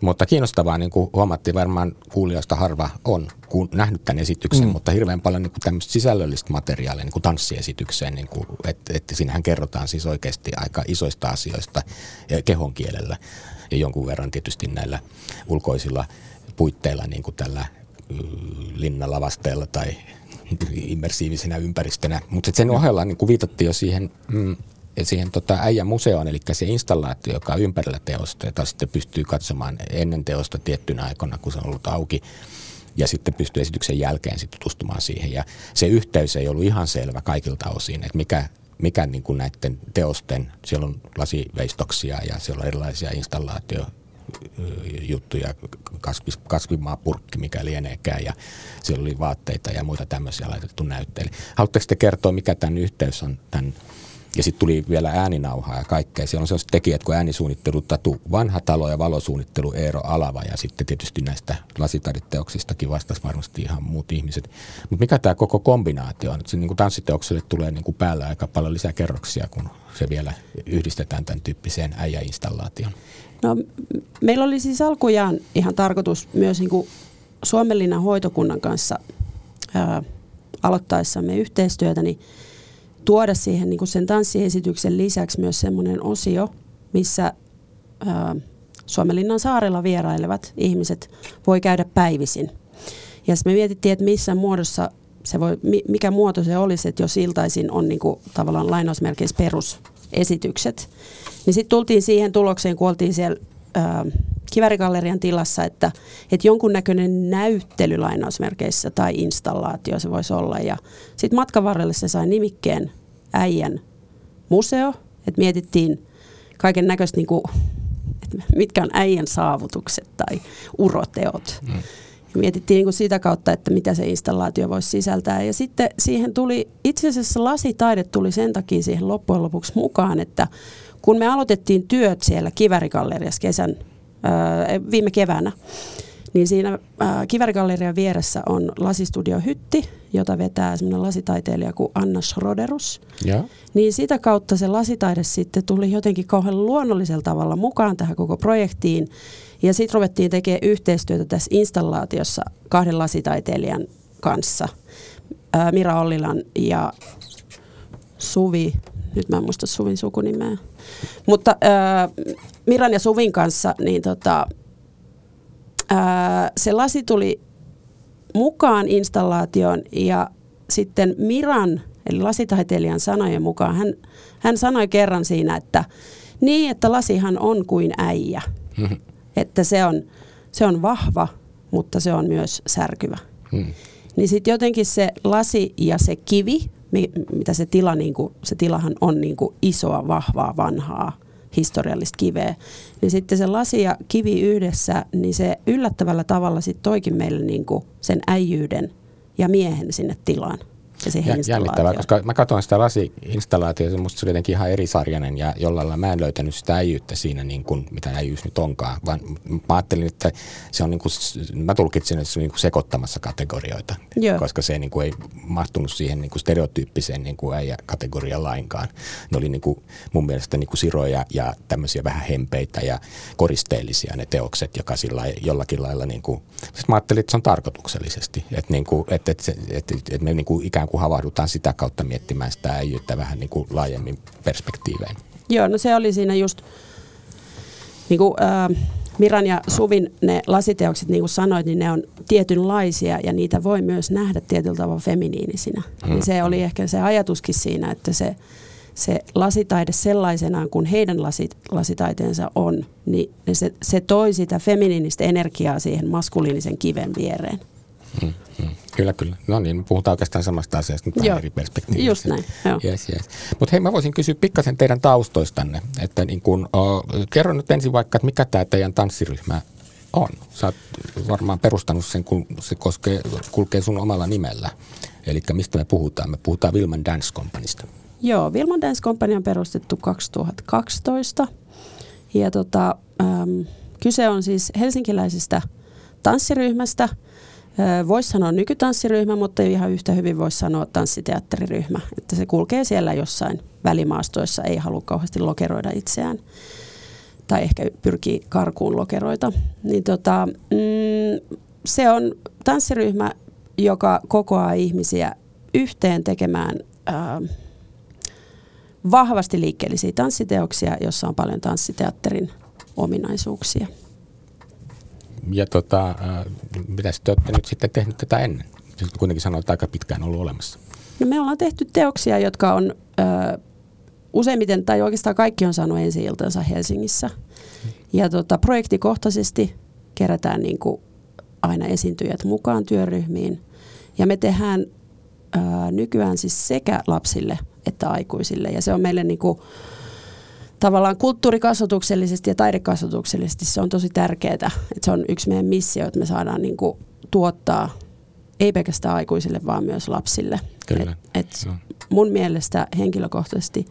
Mutta kiinnostavaa, niin kuin huomattiin varmaan kuulijoista harva on kun nähnyt tämän esityksen, mm. mutta hirveän paljon niin kuin tämmöistä sisällöllistä materiaalia niin kuin tanssiesitykseen, niin kuin, että, että siinähän kerrotaan siis oikeasti aika isoista asioista kehon kielellä ja jonkun verran tietysti näillä ulkoisilla puitteilla, niin kuin tällä linnalavasteella tai immersiivisenä ympäristönä. Mutta sen ohella niin kuin viitattiin jo siihen, mm, siihen tota äijän museoon, eli se installaatio, joka on ympärillä teosta, jota sitten pystyy katsomaan ennen teosta tiettynä aikana, kun se on ollut auki ja sitten pystyy esityksen jälkeen sitten tutustumaan siihen. Ja se yhteys ei ollut ihan selvä kaikilta osin, että mikä, mikä niin kuin näiden teosten, siellä on lasiveistoksia ja siellä on erilaisia installaatio juttuja, kasvis, kasvimaapurkki, mikä lieneekään, ja siellä oli vaatteita ja muita tämmöisiä laitettu näytteille. Haluatteko te kertoa, mikä tämän yhteys on tämän ja sitten tuli vielä ääninauhaa ja kaikkea. Siellä on sellaiset tekijät kuin äänisuunnittelu, Tatu Vanha talo ja valosuunnittelu Eero Alava ja sitten tietysti näistä lasitaideteoksistakin vastasi varmasti ihan muut ihmiset. Mutta mikä tämä koko kombinaatio on? Se, niin kuin tanssiteokselle tulee niin kuin päällä aika paljon lisää kerroksia, kun se vielä yhdistetään tämän tyyppiseen äijäinstallaation. No, meillä oli siis alkujaan ihan tarkoitus myös niin kuin Suomenlinnan hoitokunnan kanssa ää, aloittaessamme yhteistyötä, niin tuoda siihen niin kuin sen tanssiesityksen lisäksi myös semmoinen osio, missä ää, Suomenlinnan saarella vierailevat ihmiset voi käydä päivisin. Ja me mietittiin, että missä muodossa se voi, mikä muoto se olisi, että jos iltaisin on niin kuin, tavallaan lainausmerkeissä perusesitykset. Niin sitten tultiin siihen tulokseen, kun oltiin siellä ää, Kivärigallerian tilassa, että, että jonkunnäköinen näyttely lainausmerkeissä tai installaatio se voisi olla. Ja sitten matkan varrelle se sai nimikkeen äijän museo, että mietittiin kaiken näköistä, niin mitkä on äijän saavutukset tai uroteot. Mm. Mietittiin niin kuin sitä kautta, että mitä se installaatio voisi sisältää. Ja sitten siihen tuli, itse asiassa lasitaide tuli sen takia siihen loppujen lopuksi mukaan, että kun me aloitettiin työt siellä Kivärigalleriassa kesän viime keväänä, niin siinä Kivärigallerian vieressä on lasistudio Hytti, jota vetää semmoinen lasitaiteilija kuin Anna Schroderus. Ja. Niin sitä kautta se lasitaide sitten tuli jotenkin kauhean luonnollisella tavalla mukaan tähän koko projektiin. Ja sitten ruvettiin tekemään yhteistyötä tässä installaatiossa kahden lasitaiteilijan kanssa. Mira Ollilan ja Suvi, nyt mä en muista Suvin sukunimeä. Mutta äh, Miran ja Suvin kanssa, niin tota, ää, se lasi tuli mukaan installaatioon ja sitten Miran, eli lasitaiteilijan sanojen mukaan, hän, hän sanoi kerran siinä, että niin, että lasihan on kuin äijä. Mm-hmm. Että se on, se on vahva, mutta se on myös särkyvä. Mm. Niin sitten jotenkin se lasi ja se kivi, mitä se tila, niin kuin, se tilahan on niin kuin isoa, vahvaa, vanhaa historiallista kiveä. Niin sitten se lasi ja kivi yhdessä, niin se yllättävällä tavalla sitten toikin meille niin kuin sen äijyyden ja miehen sinne tilaan ja siihen Jännittävää, koska mä katsoin sitä lasi-installaatiota, musta se oli jotenkin ihan erisarjainen ja jollain lailla mä en löytänyt sitä äijyyttä siinä, niin kuin, mitä äijyys nyt onkaan, vaan mä ajattelin, että se on niin kuin, mä tulkitsin, että se on niin kuin sekoittamassa kategorioita, Joo. koska se niin kuin ei mahtunut siihen niin kuin stereotyyppiseen niin kuin äijä-kategoriaan lainkaan. Ne oli niin kuin, mun mielestä niin kuin siroja ja tämmöisiä vähän hempeitä ja koristeellisia ne teokset, joka sillä jollakin lailla, niin kuin, siis mä ajattelin, että se on tarkoituksellisesti, että, niin kuin, että, että, että, että me niin kuin ikään kuin havahdutaan sitä kautta miettimään sitä äijyyttä vähän niin kuin laajemmin perspektiivein. Joo, no se oli siinä just, niin kuin, äh, Miran ja Suvin ne lasiteokset, niin kuin sanoit, niin ne on tietynlaisia ja niitä voi myös nähdä tietyllä tavalla feminiinisinä. Mm. Niin se oli ehkä se ajatuskin siinä, että se, se lasitaide sellaisenaan kuin heidän lasit, lasitaiteensa on, niin se, se toi sitä feminiinistä energiaa siihen maskuliinisen kiven viereen. Mm, mm. Kyllä, kyllä. No niin, me puhutaan oikeastaan samasta asiasta, mutta eri perspektiivistä. Just näin, joo. Yes, yes. Mutta hei, mä voisin kysyä pikkasen teidän taustoistanne. Että niin kun, uh, kerro nyt ensin vaikka, että mikä tämä teidän tanssiryhmä on. Sä oot varmaan perustanut sen, kun se koskee, kulkee sun omalla nimellä. Eli mistä me puhutaan? Me puhutaan Wilman Dance Companysta. Joo, Wilman Dance Company on perustettu 2012. Ja tota, ähm, kyse on siis helsinkiläisestä tanssiryhmästä – Voisi sanoa nykytanssiryhmä, mutta ihan yhtä hyvin voisi sanoa tanssiteatteriryhmä. Että se kulkee siellä jossain välimaastoissa, ei halua kauheasti lokeroida itseään. Tai ehkä pyrkii karkuun lokeroita. Niin tota, mm, se on tanssiryhmä, joka kokoaa ihmisiä yhteen tekemään ää, vahvasti liikkeellisiä tanssiteoksia, jossa on paljon tanssiteatterin ominaisuuksia ja tota, äh, mitä te olette nyt sitten tehnyt tätä ennen? Kuitenkin sanoit, että aika pitkään ollut olemassa. No me ollaan tehty teoksia, jotka on ö, useimmiten, tai oikeastaan kaikki on saanut ensi iltansa Helsingissä. Ja tota, projektikohtaisesti kerätään niin kuin aina esiintyjät mukaan työryhmiin. Ja me tehdään ö, nykyään siis sekä lapsille että aikuisille. Ja se on meille niin kuin, tavallaan kulttuurikasvatuksellisesti ja taidekasvatuksellisesti se on tosi tärkeää. Että se on yksi meidän missio, että me saadaan niin kuin tuottaa ei pelkästään aikuisille, vaan myös lapsille. Kyllä. Et, et mun mielestä henkilökohtaisesti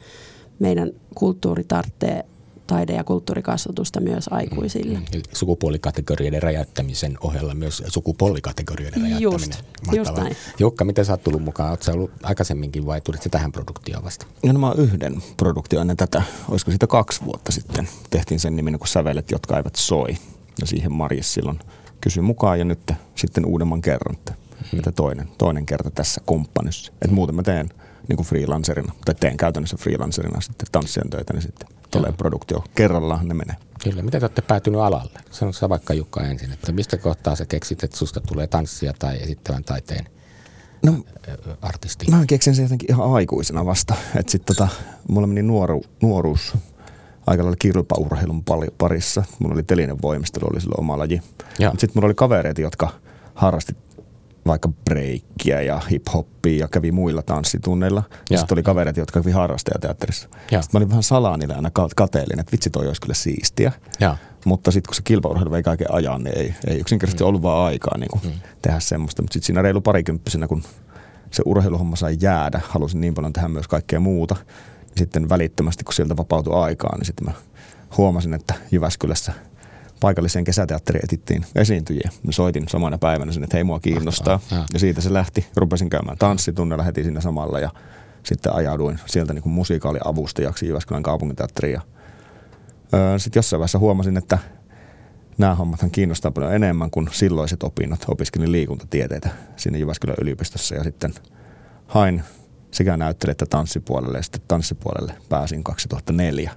meidän kulttuuri tarvitsee taide- ja kulttuurikasvatusta myös aikuisille. Mm, mm. Sukupuolikategorioiden räjäyttämisen ohella myös sukupuolikategorioiden räjäyttäminen. Just, just näin. Jukka, miten sä oot tullut mukaan? Oletko ollut aikaisemminkin vai tulit tähän produktioon vasta? No, no mä oon yhden produktio ennen tätä. Olisiko siitä kaksi vuotta sitten. Tehtiin sen nimen kuin Sävelet, jotka eivät soi. Ja siihen Marjes silloin kysyi mukaan ja nyt sitten uudemman kerran, että, mm. että toinen, toinen kerta tässä kumppanissa. Että muuten mä teen niin kuin freelancerina, tai teen käytännössä freelancerina sitten tanssien töitä, niin sitten tulee produktio kerrallaan ne menee. Kyllä, miten te olette päätynyt alalle? Sanoitko sä vaikka Jukka ensin, että mistä kohtaa sä keksit, että susta tulee tanssia tai esittävän taiteen no, artisti? Mä keksin sen jotenkin ihan aikuisena vasta. Että sit tota, mulla meni nuoru, nuoruus aika lailla kilpaurheilun parissa. Mulla oli telinen voimistelu, oli silloin oma laji. Sitten mulla oli kavereita, jotka harrasti vaikka breikkiä ja hip-hoppia ja kävi muilla tanssitunneilla. Ja, sitten oli kavereita, jotka kävi harrastajateatterissa. Ja. Sitten mä olin vähän salaa niille aina kateellinen, että vitsi toi olisi kyllä siistiä. Ja. Mutta sitten kun se kilpaurheilu vei kaiken ajan, niin ei, ei yksinkertaisesti mm. ollut vaan aikaa niin kuin mm. tehdä semmoista. Mutta sitten siinä reilu parikymppisenä, kun se urheiluhomma sai jäädä, halusin niin paljon tehdä myös kaikkea muuta. Ja sitten välittömästi, kun sieltä vapautui aikaa, niin sitten mä huomasin, että Jyväskylässä – paikalliseen kesäteatteriin etittiin esiintyjiä. Mä soitin samana päivänä sen, että hei mua kiinnostaa. Ja. ja siitä se lähti. Rupesin käymään tanssitunnella heti siinä samalla ja sitten ajauduin sieltä niin kuin musikaaliavustajaksi Jyväskylän kaupunginteatteriin. Sitten jossain vaiheessa huomasin, että nämä hommathan kiinnostaa paljon enemmän kuin silloiset opinnot. Opiskelin liikuntatieteitä sinne Jyväskylän yliopistossa ja sitten hain sekä näyttelijä että tanssipuolelle ja sitten tanssipuolelle pääsin 2004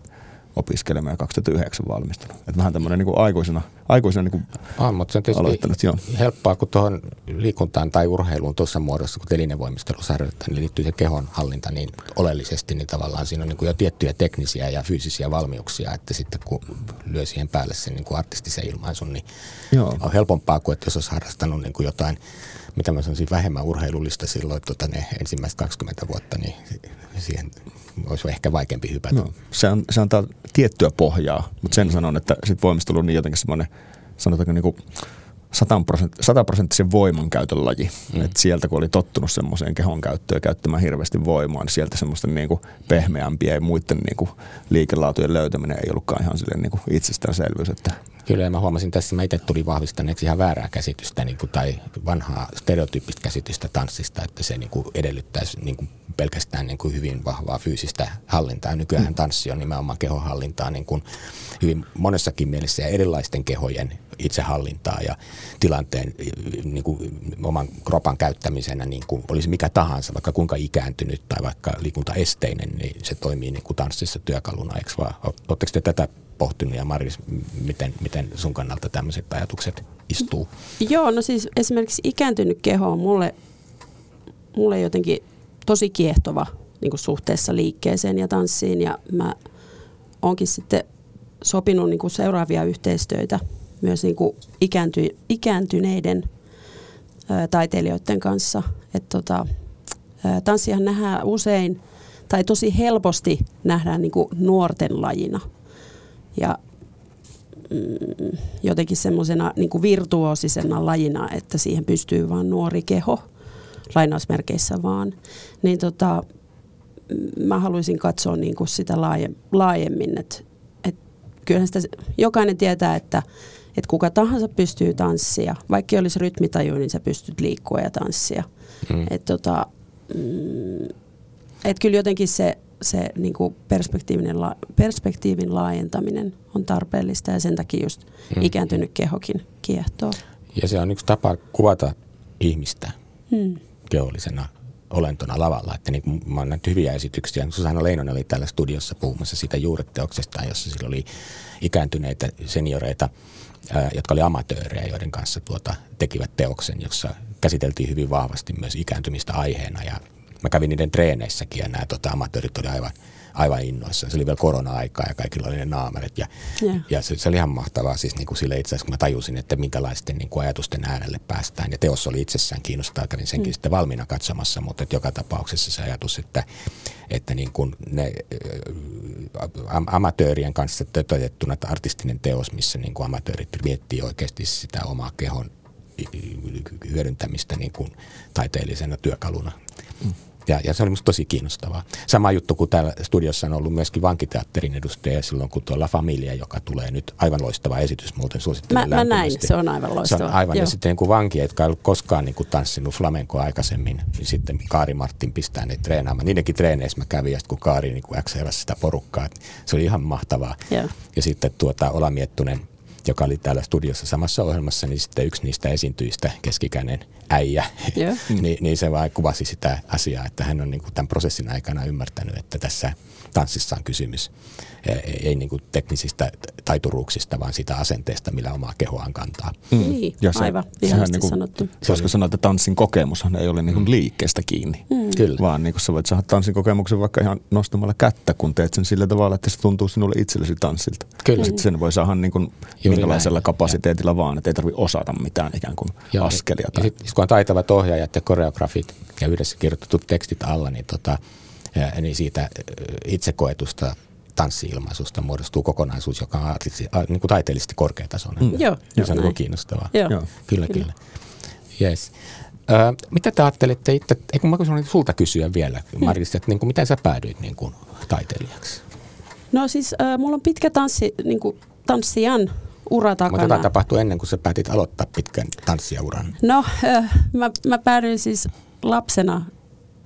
opiskelemaan ja 2009 valmistunut. Että vähän tämmöinen niin aikuisena, aikuisena niin kuin ah, mutta se on tietysti joo. helppoa, kun tuohon liikuntaan tai urheiluun tuossa muodossa, kun telinevoimistelussa harjoittaa, niin liittyy se kehon hallinta niin oleellisesti, niin tavallaan siinä on niin kuin jo tiettyjä teknisiä ja fyysisiä valmiuksia, että sitten kun lyö siihen päälle sen niin kuin artistisen ilmaisun, niin joo. on helpompaa kuin, että jos olisi harrastanut niin kuin jotain mitä mä sanoisin, vähemmän urheilullista silloin tota, ne ensimmäiset 20 vuotta, niin siihen olisi ehkä vaikeampi hypätä. No, se, on, se antaa tiettyä pohjaa, mutta sen sanon, että sit voimistelu on niin jotenkin semmoinen, sanotaanko niin kuin sataprosenttisen voimankäytön laji. Mm. Et sieltä kun oli tottunut semmoiseen kehon käyttöön käyttämään hirveästi voimaa, niin sieltä semmoista niin kuin pehmeämpiä ja muiden niin kuin liikelaatujen löytäminen ei ollutkaan ihan silleen niin kuin itsestäänselvyys. Että Kyllä, ja mä huomasin tässä, mä itse tuli vahvistaneeksi ihan väärää käsitystä niin kuin, tai vanhaa stereotyyppistä käsitystä tanssista, että se niin kuin, edellyttäisi niin kuin, pelkästään niin kuin, hyvin vahvaa fyysistä hallintaa. Nykyään mm. tanssi on nimenomaan kehohallintaa niin kuin, hyvin monessakin mielessä ja erilaisten kehojen itsehallintaa ja tilanteen niin kuin, oman kropan käyttämisenä, niin kuin olisi mikä tahansa, vaikka kuinka ikääntynyt tai vaikka liikuntaesteinen, niin se toimii niin kuin tanssissa työkaluna, eikö vaan? Oletteko te tätä pohtinut ja Maris, miten, miten sun kannalta tämmöiset ajatukset istuu? Joo, no siis esimerkiksi ikääntynyt keho on mulle, mulle jotenkin tosi kiehtova niin kuin suhteessa liikkeeseen ja tanssiin ja mä oonkin sitten sopinut niin kuin seuraavia yhteistyötä myös niin kuin ikäänty, ikääntyneiden ä, taiteilijoiden kanssa. Et tota, ä, tanssihan nähdään usein tai tosi helposti nähdään niin kuin nuorten lajina – ja mm, jotenkin semmoisena niin virtuosisena lajina, että siihen pystyy vain nuori keho, lainausmerkeissä vaan, niin tota, mä haluaisin katsoa niin kuin sitä laaje, laajemmin, että et kyllähän sitä, jokainen tietää, että et kuka tahansa pystyy tanssia, vaikka olisi rytmitaju, niin sä pystyt liikkua ja tanssia. Mm. Et tota, mm, et kyllä jotenkin se se niin kuin perspektiivin, la, perspektiivin laajentaminen on tarpeellista ja sen takia just hmm. ikääntynyt kehokin kiehtoo. Ja se on yksi tapa kuvata ihmistä hmm. kehollisena olentona lavalla. Että niin kuin mä oon nähnyt hyviä esityksiä. Susanna Leinonen oli täällä studiossa puhumassa siitä juureteoksesta, jossa sillä oli ikääntyneitä senioreita, jotka oli amatöörejä, joiden kanssa tuota, tekivät teoksen, jossa käsiteltiin hyvin vahvasti myös ikääntymistä aiheena ja mä kävin niiden treeneissäkin ja nämä tota, amatöörit oli aivan, aivan innoissaan. Se oli vielä korona-aikaa ja kaikilla oli ne naamarit. Ja, yeah. ja se, se, oli ihan mahtavaa siis niin kuin sille itse asiassa, kun mä tajusin, että minkälaisten niin kuin ajatusten äärelle päästään. Ja teos oli itsessään kiinnostaa, kävin senkin mm. sitten valmiina katsomassa, mutta että joka tapauksessa se ajatus, että, että niin kuin ne ä, amatöörien kanssa toteutettuna artistinen teos, missä niin kuin amatöörit miettii oikeasti sitä omaa kehon hyödyntämistä niin kuin taiteellisena työkaluna. Mm. Ja, ja se oli musta tosi kiinnostavaa. Sama juttu kuin täällä studiossa on ollut myöskin vankiteatterin edustaja silloin, kun tuolla Familia, joka tulee nyt aivan loistava esitys, muuten suosittelen mä, mä näin, se on aivan loistava. Se on aivan, Joo. ja sitten niin kuin vanki, jotka ei ollut koskaan niin kuin tanssinut flamenkoa aikaisemmin, niin sitten Kaari Martin pistää ne treenaamaan. Niidenkin treeneissä mä kävin, ja sitten kun Kaari niin kuin sitä porukkaa, se oli ihan mahtavaa. Joo. Ja sitten tuota, Ola Miettunen joka oli täällä studiossa samassa ohjelmassa, niin sitten yksi niistä esiintyjistä, keskikäinen äijä, Joo. niin, niin se vaan kuvasi sitä asiaa, että hän on niin kuin tämän prosessin aikana ymmärtänyt, että tässä tanssissa on kysymys ei, ei niin kuin teknisistä taituruuksista, vaan sitä asenteesta, millä omaa kehoaan kantaa. Mm. Niin, ja se, aivan, sehän niin kuin, sanottu. Koska sanoa, että tanssin kokemushan ei ole niin kuin mm. liikkeestä kiinni, mm. Kyllä. vaan niin kuin sä voit saada tanssin kokemuksen vaikka ihan nostamalla kättä, kun teet sen sillä tavalla, että se tuntuu sinulle itsellesi tanssilta. Kyllä. Sitten sen voi saada niin kuin minkälaisella näin. kapasiteetilla ja. vaan, että ei tarvitse osata mitään ikään kuin Joo, askelia. Tai... Ja sit, kun on taitavat ohjaajat ja koreografit ja yhdessä kirjoitetut tekstit alla, niin, tota, ja, niin siitä itsekoetusta tanssi-ilmaisusta muodostuu kokonaisuus, joka on artisti, a, niin kuin taiteellisesti korkeatasoinen. Mm. Joo, se on niin kiinnostavaa. Joo. Joo. Kyllä, kyllä. Yes. Ö, mitä te ajattelitte itse, eikö mä voisin sulta kysyä vielä, Maris, että niin kuin, miten sä päädyit niin kuin, taiteilijaksi? No siis äh, mulla on pitkä tanssi, niin kuin, tanssijan ura takana. Mutta tämä tapahtui ennen kuin sä päätit aloittaa pitkän tanssijauran. No, äh, mä, mä päädyin siis lapsena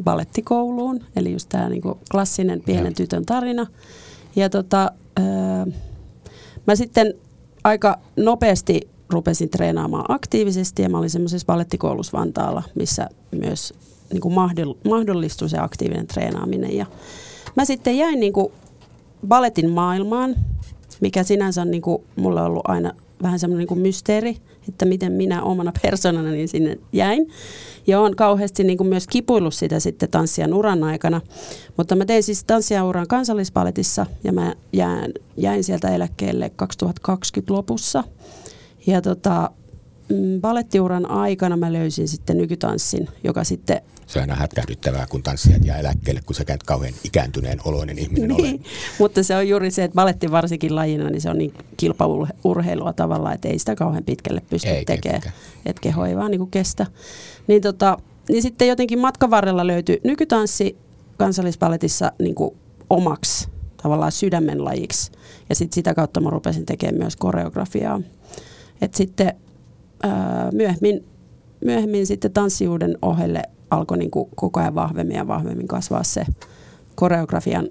ballettikouluun, eli just tämä niin klassinen pienen tytön tarina. Ja tota, öö, mä sitten aika nopeasti rupesin treenaamaan aktiivisesti ja mä olin semmoisessa ballettikoulussa Vantaalla, missä myös niin kuin mahdollistui se aktiivinen treenaaminen. Ja mä sitten jäin niin kuin balletin maailmaan, mikä sinänsä on niin kuin, mulla ollut aina vähän semmoinen niin kuin mysteeri, että miten minä omana persoonana niin sinne jäin. Ja olen kauheasti niin kuin myös kipuillut sitä sitten tanssijan uran aikana. Mutta mä tein siis tanssijan uran kansallispaletissa ja mä jäin, jäin sieltä eläkkeelle 2020 lopussa. Ja tota, mm, balettiuran aikana mä löysin sitten nykytanssin, joka sitten... Se on aina hätkähdyttävää, kun tanssijat jää eläkkeelle, kun sä käyt kauhean ikääntyneen oloinen ihminen niin, Mutta se on juuri se, että baletti varsinkin lajina, niin se on niin kilpaurheilua tavallaan, että ei sitä kauhean pitkälle pysty tekemään. Että keho ei vaan niin kuin kestä. Niin, tota, niin sitten jotenkin matkan varrella löytyi nykytanssi kansallispaletissa niin kuin omaksi tavallaan sydämenlajiksi. Ja sitten sitä kautta mä rupesin tekemään myös koreografiaa. Et sitten ää, myöhemmin, myöhemmin sitten tanssijuuden ohelle alkoi niin kuin koko ajan vahvemmin ja vahvemmin kasvaa se koreografian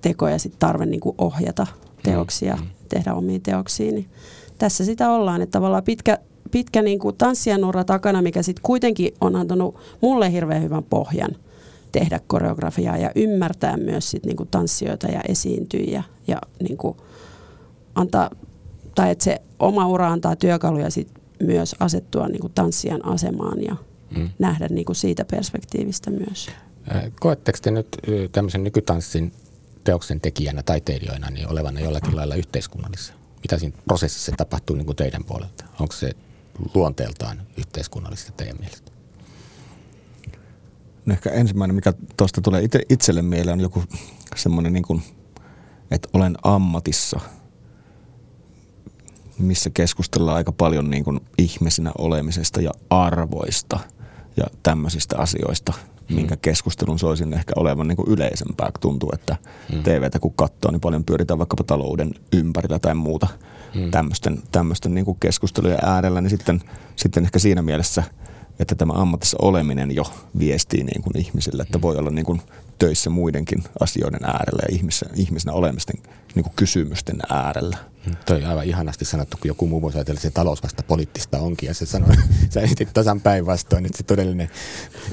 teko ja sitten tarve niin kuin ohjata teoksia, mm. tehdä omiin teoksiin. Niin tässä sitä ollaan, että tavallaan pitkä, pitkä niin kuin tanssijan ura takana, mikä sitten kuitenkin on antanut mulle hirveän hyvän pohjan tehdä koreografiaa ja ymmärtää myös sit niin kuin tanssijoita ja esiintyjiä ja niin kuin antaa, tai että se oma ura antaa työkaluja sit myös asettua niin kuin tanssijan asemaan ja mm. nähdä niin kuin siitä perspektiivistä myös. Koetteko te nyt tämmöisen nykytanssin teoksen tekijänä, taiteilijoina, niin olevana jollakin lailla yhteiskunnallisessa? Mitä siinä prosessissa tapahtuu niin kuin teidän puolelta? Onko se luonteeltaan yhteiskunnallista teidän mielestä? No ehkä ensimmäinen, mikä tuosta tulee itse, itselle mieleen, on joku semmoinen, niin kuin, että olen ammatissa, missä keskustellaan aika paljon niin kuin ihmisenä olemisesta ja arvoista ja tämmöisistä asioista, mm. minkä keskustelun soisin ehkä olevan niin kuin yleisempää. Tuntuu, että mm. TVtä kun katsoo, niin paljon pyöritään vaikkapa talouden ympärillä tai muuta mm. tämmöisten, tämmöisten niin kuin keskustelujen äärellä, niin sitten, sitten ehkä siinä mielessä – että tämä ammatissa oleminen jo viestii niin kuin ihmisille, että voi olla niin kuin töissä muidenkin asioiden äärellä ja ihmisenä, ihmisenä olemisten niin kuin kysymysten äärellä. Mm, toi on aivan ihanasti sanottu, kun joku muu voisi ajatella, että se talous vasta poliittista onkin. Ja se sanoi, sä esitit tasan päinvastoin, että se todellinen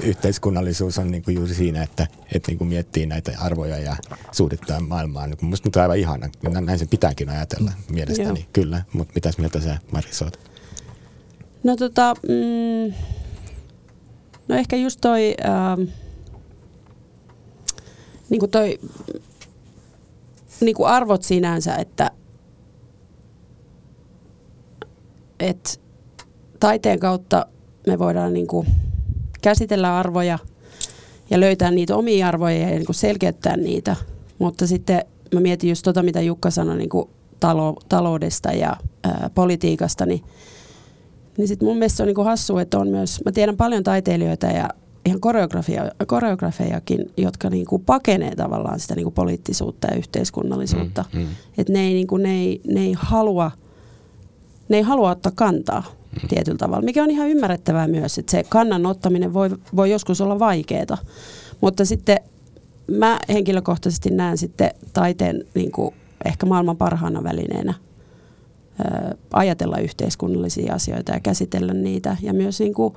yhteiskunnallisuus on niin kuin juuri siinä, että, että niin kuin miettii näitä arvoja ja suhdettaa maailmaan. Minusta nyt on aivan ihana. Näin se pitääkin ajatella mielestäni, Joo. kyllä. Mutta mitäs mieltä sä, Maris, oot? No tota, mm, No ehkä just toi, ähm, niin kuin toi niin kuin arvot sinänsä, että et taiteen kautta me voidaan niin kuin käsitellä arvoja ja löytää niitä omia arvoja ja niin kuin selkeyttää niitä. Mutta sitten mä mietin just tota, mitä Jukka sanoi niin kuin talo, taloudesta ja ää, politiikasta, niin niin sitten mun mielestä se on niinku hassu, että on myös, mä tiedän paljon taiteilijoita ja ihan koreografia, koreografejakin, jotka niinku pakenee tavallaan sitä niinku poliittisuutta ja yhteiskunnallisuutta. Mm, mm. Että ne, ei, niinku, ne, ei, ne, ei halua, ne ei halua ottaa kantaa mm. tietyllä tavalla, mikä on ihan ymmärrettävää myös, että se kannan ottaminen voi, voi joskus olla vaikeaa. Mutta sitten mä henkilökohtaisesti näen sitten taiteen niinku, ehkä maailman parhaana välineenä ajatella yhteiskunnallisia asioita ja käsitellä niitä ja myös niin kuin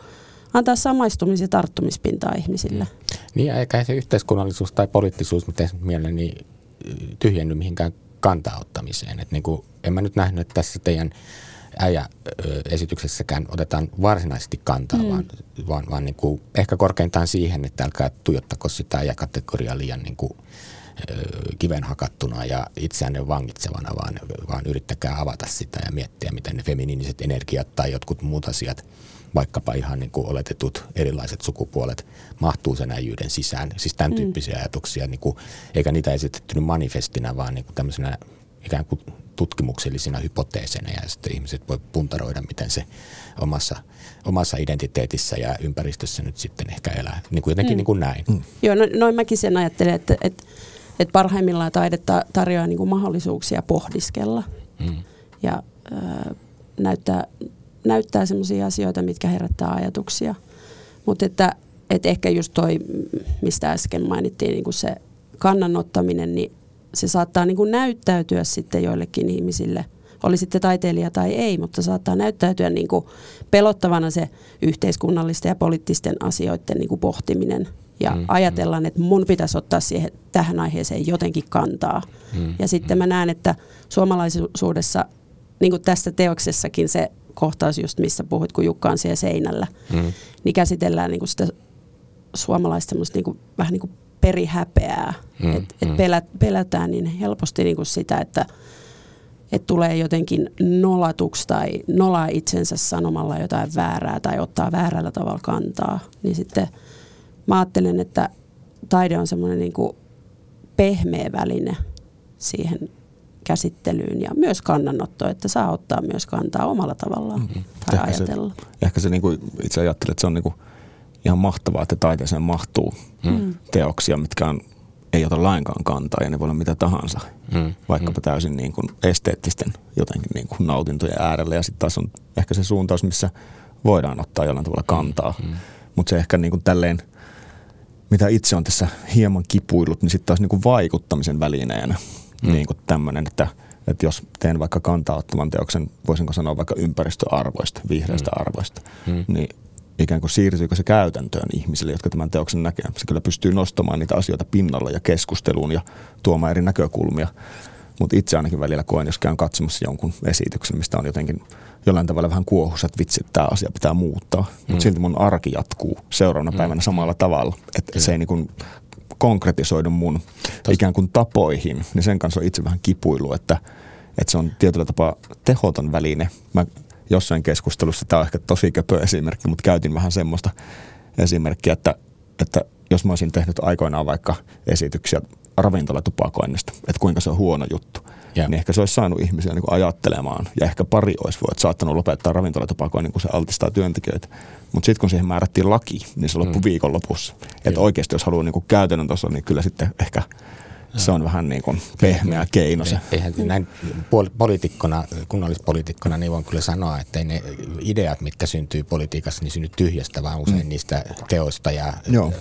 antaa samaistumis- ja tarttumispintaa ihmisille. Niin, eikä se yhteiskunnallisuus tai poliittisuus, mitä mieleen, niin tyhjenny mihinkään kantaa ottamiseen. Et niin kuin, en mä nyt nähnyt, että tässä teidän äijä-esityksessäkään otetaan varsinaisesti kantaa, mm. vaan, vaan, vaan niin kuin, ehkä korkeintaan siihen, että älkää tuijottako sitä äijäkategoriaa liian niin kuin, kiven hakattuna ja itseänne vangitsevana, vaan, vaan yrittäkää avata sitä ja miettiä, miten ne feminiiniset energiat tai jotkut muut asiat, vaikkapa ihan niin kuin oletetut erilaiset sukupuolet, mahtuu sen äijyyden sisään. Siis tämän mm. tyyppisiä ajatuksia, niin kuin, eikä niitä esitetty manifestina, vaan niin kuin tämmöisenä ikään kuin tutkimuksellisina hypoteeseina ja sitten ihmiset voi puntaroida, miten se omassa, omassa identiteetissä ja ympäristössä nyt sitten ehkä elää. Niin kuin jotenkin mm. niin kuin näin. Mm. Joo, no, noin mäkin sen ajattelen, että, että, että parhaimmillaan taide tarjoaa niin kuin mahdollisuuksia pohdiskella mm. ja äh, näyttää, näyttää sellaisia asioita, mitkä herättää ajatuksia. Mutta että, että ehkä just toi, mistä äsken mainittiin, niin kuin se kannanottaminen, niin se saattaa niin kuin näyttäytyä sitten joillekin ihmisille, oli sitten taiteilija tai ei, mutta saattaa näyttäytyä niin kuin pelottavana se yhteiskunnallisten ja poliittisten asioiden niin kuin pohtiminen. Ja mm, ajatellaan, mm. että mun pitäisi ottaa siihen, tähän aiheeseen jotenkin kantaa. Mm, ja sitten mm. mä näen, että suomalaisuudessa, niin kuin tässä teoksessakin se kohtaus just, missä puhuit, kun Jukka on siellä seinällä, mm. niin käsitellään niin kuin sitä suomalaista niin kuin, vähän niin kuin perihäpeää. Mm, että et mm. pelät, pelätään niin helposti niin kuin sitä, että et tulee jotenkin nolatuksi tai nolaa itsensä sanomalla jotain väärää tai ottaa väärällä tavalla kantaa. Niin sitten mä ajattelen, että taide on semmoinen niin kuin pehmeä väline siihen käsittelyyn ja myös kannanotto, että saa ottaa myös kantaa omalla tavallaan mm-hmm. tai ehkä ajatella. Se, ehkä se niin kuin itse ajattelet, että se on niin kuin – ihan mahtavaa, että taiteeseen mahtuu mm. teoksia, mitkä on, ei ota lainkaan kantaa ja ne voi olla mitä tahansa. Mm. Vaikkapa mm. täysin niin kuin esteettisten jotenkin niin kuin nautintojen äärellä. Ja sitten taas on ehkä se suuntaus, missä voidaan ottaa jollain tavalla kantaa. Mm. Mutta se ehkä niin kuin tälleen, mitä itse on tässä hieman kipuillut, niin sitten taas niin kuin vaikuttamisen välineenä. Mm. Niin kuin tämmöinen, että, että jos teen vaikka kantaa ottavan teoksen, voisinko sanoa vaikka ympäristöarvoista, vihreistä mm. arvoista, mm. niin ikään kuin siirtyykö se käytäntöön ihmisille, jotka tämän teoksen näkee. Se kyllä pystyy nostamaan niitä asioita pinnalla ja keskusteluun ja tuomaan eri näkökulmia. Mutta itse ainakin välillä koen, jos käyn katsomassa jonkun esityksen, mistä on jotenkin jollain tavalla vähän kuohus, että vitsi, tämä asia pitää muuttaa. Mutta mm. silti mun arki jatkuu seuraavana mm. päivänä samalla tavalla. Että se ei niin kuin konkretisoidu mun Tos... ikään kuin tapoihin, niin sen kanssa on itse vähän kipuilu, että, että se on tietyllä tapaa tehoton väline. Mä jossain keskustelussa, tämä on ehkä tosi köpö esimerkki, mutta käytin vähän semmoista esimerkkiä, että, että jos mä olisin tehnyt aikoinaan vaikka esityksiä ravintolatupakoinnista, että kuinka se on huono juttu, yeah. niin ehkä se olisi saanut ihmisiä niin kuin ajattelemaan ja ehkä pari olisi voinut saattanut lopettaa ravintolatupakoinnin, kun se altistaa työntekijöitä. Mutta sitten kun siihen määrättiin laki, niin se loppui mm. viikonlopussa. Että oikeasti jos haluaa niin kuin käytännön tasolla, niin kyllä sitten ehkä se on vähän niin kuin pehmeä keino se. Eihän näin poliitikkona, kunnallispoliitikkona, niin voin kyllä sanoa, että ei ne ideat, mitkä syntyy politiikassa, niin synny tyhjästä, vaan usein mm. niistä teoista ja Joo.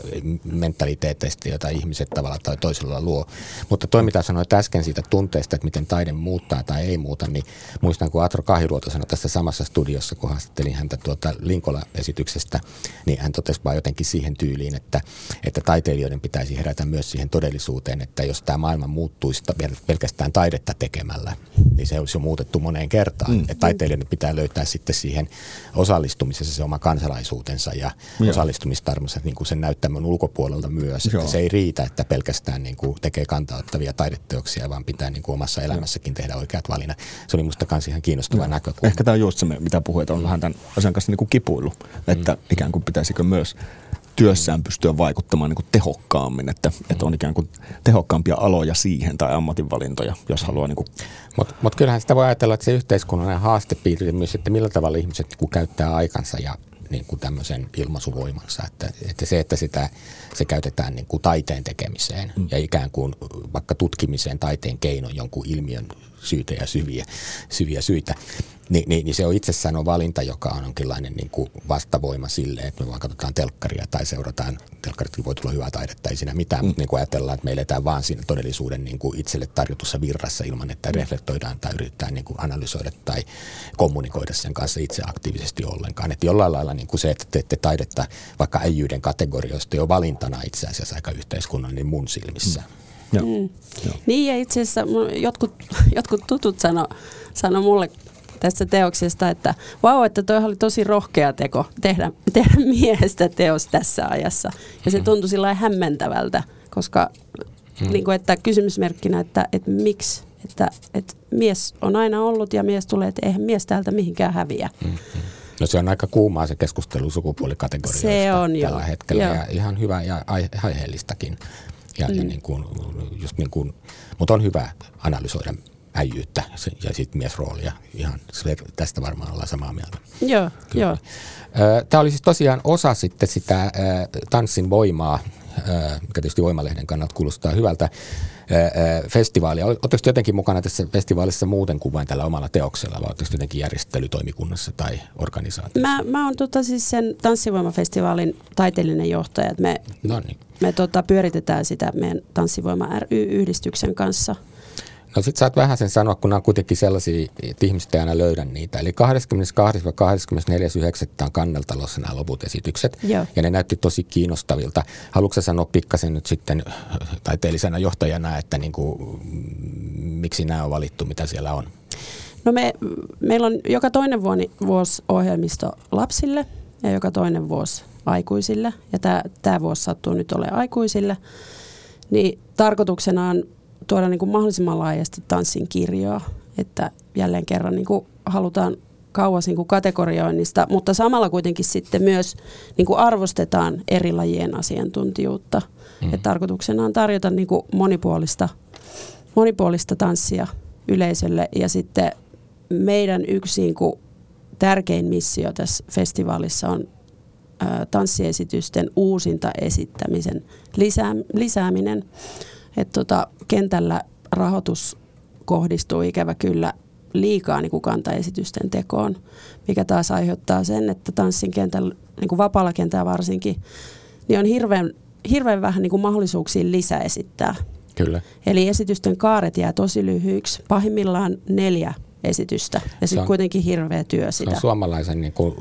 mentaliteeteistä, joita ihmiset tavalla tai toisella luo. Mutta toi, mitä sanoit äsken siitä tunteesta, että miten taide muuttaa tai ei muuta, niin muistan, kun Atro Kahiruoto sanoi tässä samassa studiossa, kun haastattelin häntä tuota Linkola-esityksestä, niin hän totesi vaan jotenkin siihen tyyliin, että, että taiteilijoiden pitäisi herätä myös siihen todellisuuteen, että jos tämä maailma muuttuisi pelkästään taidetta tekemällä, niin se olisi jo muutettu moneen kertaan. Mm. Että taiteilijoiden pitää löytää sitten siihen osallistumisessa se oma kansalaisuutensa ja Joo. osallistumistarmonsa niin kuin sen näyttämön ulkopuolelta myös. Että se ei riitä, että pelkästään niin kuin tekee kantauttavia taideteoksia, vaan pitää niin kuin omassa elämässäkin tehdä oikeat valinnat. Se oli musta myös ihan kiinnostava Joo. näkökulma. Ehkä tämä on just se, mitä puhuit, on vähän tämän asian kanssa niin kuin kipuilu, että mm. ikään kuin pitäisikö myös työssään pystyä vaikuttamaan niin kuin tehokkaammin, että, että on ikään kuin tehokkaampia aloja siihen tai ammatinvalintoja, jos haluaa. Niin kuin. Mutta mut kyllähän sitä voi ajatella, että se yhteiskunnallinen haastepiiri myös, että millä tavalla ihmiset niin käyttää aikansa ja niin kuin tämmöisen ilmaisuvoimansa. Että, että se, että sitä, se käytetään niin kuin taiteen tekemiseen mm. ja ikään kuin vaikka tutkimiseen taiteen keinoin jonkun ilmiön syytä ja syviä, syviä syitä, Niin, niin, niin se on itsessään on valinta, joka on jonkinlainen niin kuin vastavoima sille, että me vaan katsotaan telkkaria tai seurataan, telkkarit voi tulla hyvää taidetta, ei siinä mitään, mm. mutta niin kuin ajatellaan, että me eletään vaan siinä todellisuuden niin kuin itselle tarjotussa virrassa ilman, että mm. reflektoidaan tai yritetään niin kuin analysoida tai kommunikoida sen kanssa itse aktiivisesti ollenkaan. Että jollain lailla niin kuin se, että teette taidetta vaikka äijyyden kategorioista jo valintana itse asiassa aika yhteiskunnallinen mun silmissä. Mm. Joo. Mm. Joo. Niin ja itse asiassa jotkut, jotkut tutut sano, sano mulle tästä teoksesta, että vau, että toi oli tosi rohkea teko tehdä, tehdä miehestä teos tässä ajassa. Ja se mm. tuntui sillä hämmentävältä, koska mm. niin kuin, että kysymysmerkkinä, että, että miksi, että, että mies on aina ollut ja mies tulee, että eihän mies täältä mihinkään häviä. Mm. No se on aika kuumaa se keskustelu sukupuolikategorioista se on, tällä jo. hetkellä joo. ja ihan hyvä ja aiheellistakin. Ja, mm. ja niin kuin, just niin kuin, mutta on hyvä analysoida äijyyttä ja sitten miesroolia. Ihan tästä varmaan ollaan samaa mieltä. Joo, Kyllä. joo. Tämä oli siis tosiaan osa sitten sitä tanssin voimaa, mikä tietysti Voimalehden kannalta kuulostaa hyvältä festivaalia. Oletteko jotenkin mukana tässä festivaalissa muuten kuin vain tällä omalla teoksella, vai oletteko jotenkin järjestelytoimikunnassa tai organisaatiossa? Mä, mä oon tota siis sen Tanssivoimafestivaalin taiteellinen johtaja. Me, me tota pyöritetään sitä meidän Tanssivoima ry-yhdistyksen kanssa – No sit saat vähän sen sanoa, kun nämä on kuitenkin sellaisia, että ihmiset ei aina löydä niitä. Eli 22-24.9. on kanneltalossa nämä loput esitykset. Joo. Ja ne näytti tosi kiinnostavilta. Haluatko sanoa pikkasen nyt sitten taiteellisena johtajana, että niin kuin, miksi nämä on valittu, mitä siellä on? No me, meillä on joka toinen vuosi ohjelmisto lapsille ja joka toinen vuosi aikuisille. Ja tämä, tämä vuosi sattuu nyt olemaan aikuisille. Niin tarkoituksena on tuoda niin kuin mahdollisimman laajasti tanssin kirjoa, että jälleen kerran niin kuin halutaan kauas niin kuin kategorioinnista, mutta samalla kuitenkin sitten myös niin kuin arvostetaan eri lajien asiantuntijuutta. Mm. Et tarkoituksena on tarjota niin kuin monipuolista, monipuolista tanssia yleisölle ja sitten meidän yksi niin kuin tärkein missio tässä festivaalissa on tanssiesitysten uusinta esittämisen lisää, lisääminen. Et tota, kentällä rahoitus kohdistuu ikävä kyllä liikaa niin kuin kantaesitysten tekoon, mikä taas aiheuttaa sen, että tanssin kentällä, niin kuin vapaalla kentällä varsinkin, niin on hirveän, hirveän vähän niin kuin mahdollisuuksia lisäesittää. Kyllä. Eli esitysten kaaret jää tosi lyhyiksi, pahimmillaan neljä esitystä ja sitten kuitenkin hirveä työ sitä. Se on suomalaisen niin kuin,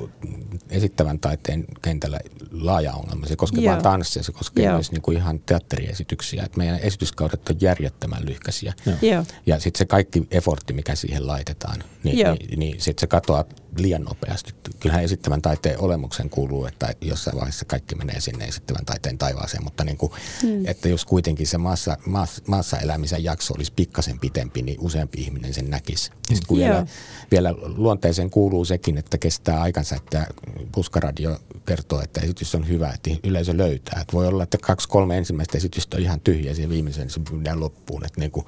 esittävän taiteen kentällä laaja ongelma. Se koskee vain tanssia, se koskee Joo. myös niin kuin ihan teatteriesityksiä. Et meidän esityskaudet on järjettömän lyhkäisiä. Joo. Ja sitten se kaikki effortti, mikä siihen laitetaan, niin, niin, niin sitten se katoaa liian nopeasti. Kyllähän esittävän taiteen olemuksen kuuluu, että jossain vaiheessa kaikki menee sinne esittävän taiteen taivaaseen, mutta niin kuin, hmm. että jos kuitenkin se maassa, maassa, maassa elämisen jakso olisi pikkasen pitempi, niin useampi ihminen sen näkisi. Ja kun vielä, vielä luonteeseen kuuluu sekin, että kestää aikansa, että puskaradio kertoo, että esitys on hyvä, että yleisö löytää. Että voi olla, että kaksi, kolme ensimmäistä esitystä on ihan tyhjä ja viimeisen se myydään loppuun. Että niin kuin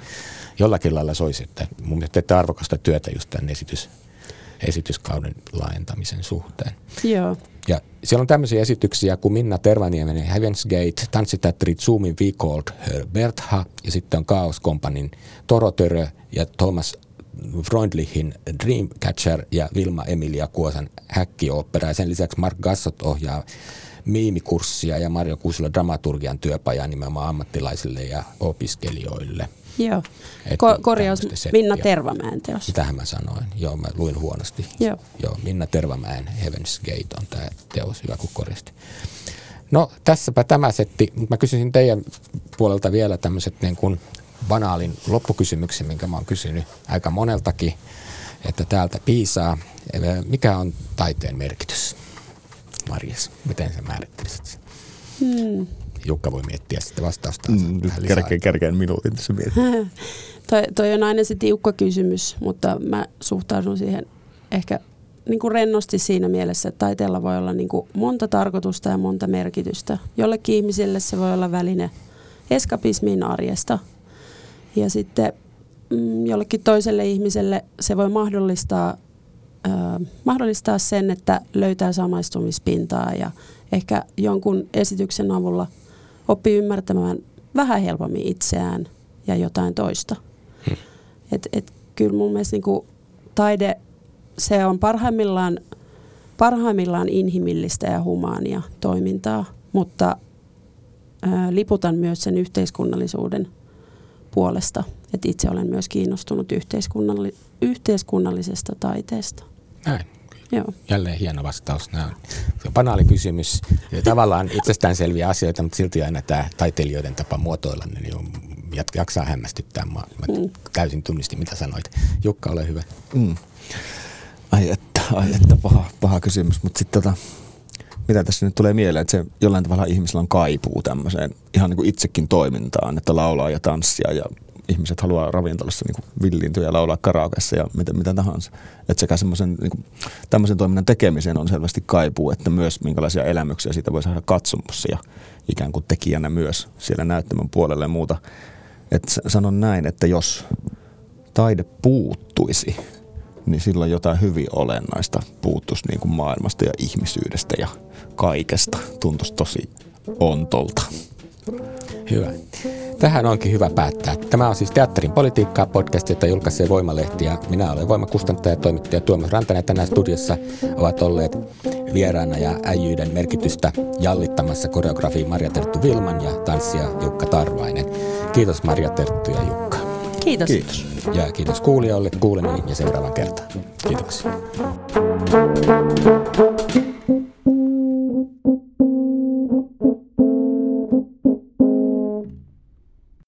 jollakin lailla soisi, että mun mielestä teette arvokasta työtä just tämän esitys, esityskauden laajentamisen suhteen. Joo. Ja siellä on tämmöisiä esityksiä kuin Minna Tervaniemen Heaven's Gate, tanssiteatteri Zoomin We Called Her Bertha ja sitten on Chaos Companyn Torotörö ja Thomas Freundlichin Dreamcatcher ja Vilma Emilia Kuosan häkkiooppera. Ja sen lisäksi Mark Gassot ohjaa miimikurssia ja Marjo Kuusila dramaturgian työpajaa nimenomaan ammattilaisille ja opiskelijoille. Joo. Ko- korjaus Minna Tervamäen teos. Sitähän mä sanoin. Joo, mä luin huonosti. Joo. Joo Minna Tervamäen Heaven's Gate on tämä teos, hyvä kun korjasti. No tässäpä tämä setti. Mä kysyisin teidän puolelta vielä tämmöiset niin kuin banaalin loppukysymyksen, minkä mä oon kysynyt aika moneltakin, että täältä piisaa. Mikä on taiteen merkitys? Marjes, miten sä määrittelisit sen? Hmm. Jukka voi miettiä sitten vastausta. Mm, kärkeen, kärkeen minuutin tässä mietin. toi, toi on aina se tiukka kysymys, mutta mä suhtaudun siihen ehkä niin kuin rennosti siinä mielessä, että taiteella voi olla niin kuin monta tarkoitusta ja monta merkitystä. Jollekin ihmiselle se voi olla väline eskapismin arjesta – ja sitten mm, jollekin toiselle ihmiselle se voi mahdollistaa, äh, mahdollistaa sen, että löytää samaistumispintaa ja ehkä jonkun esityksen avulla oppii ymmärtämään vähän helpommin itseään ja jotain toista. Hmm. Et, et kyllä mun mielestä niin taide se on parhaimmillaan, parhaimmillaan inhimillistä ja humaania toimintaa, mutta ää, liputan myös sen yhteiskunnallisuuden puolesta. Et itse olen myös kiinnostunut yhteiskunnalli- yhteiskunnallisesta taiteesta. Näin. Joo. Jälleen hieno vastaus. Nämä on se on banaali kysymys. Ja tavallaan itsestäänselviä asioita, mutta silti aina tämä taiteilijoiden tapa muotoilla ne niin on, jaksaa hämmästyttää. Mä, mä Mm. täysin tunnistin, mitä sanoit. Jukka, ole hyvä. Mm. Ai että, ai että paha, paha kysymys, mutta sitten tota, mitä tässä nyt tulee mieleen, että se jollain tavalla ihmisellä on kaipuu tämmöiseen ihan niin kuin itsekin toimintaan, että laulaa ja tanssia ja ihmiset haluaa ravintolassa niin villiintyä ja laulaa karaokeissa ja mitä, mitä tahansa. Että sekä semmoisen niin tämmöisen toiminnan tekemiseen on selvästi kaipuu, että myös minkälaisia elämyksiä siitä voi saada katsomassa ja ikään kuin tekijänä myös siellä näyttämön puolelle ja muuta. S- sanon näin, että jos taide puuttuisi, niin silloin jotain hyvin olennaista puuttuisi niin kuin maailmasta ja ihmisyydestä ja kaikesta. Tuntuisi tosi ontolta. Hyvä. Tähän onkin hyvä päättää. Tämä on siis Teatterin politiikkaa podcast, jota julkaisee Voimalehti ja minä olen voimakustantaja ja toimittaja Tuomas Rantanen. Tänään studiossa ovat olleet vieraana ja äijyyden merkitystä jallittamassa koreografi Marja Terttu Vilman ja tanssija Jukka Tarvainen. Kiitos Marja Terttu ja Jukka. Kiitos. Kiitos. Ja kiitos kuulijoille kuulemiin ja seuraavan kertaan. Kiitoksia.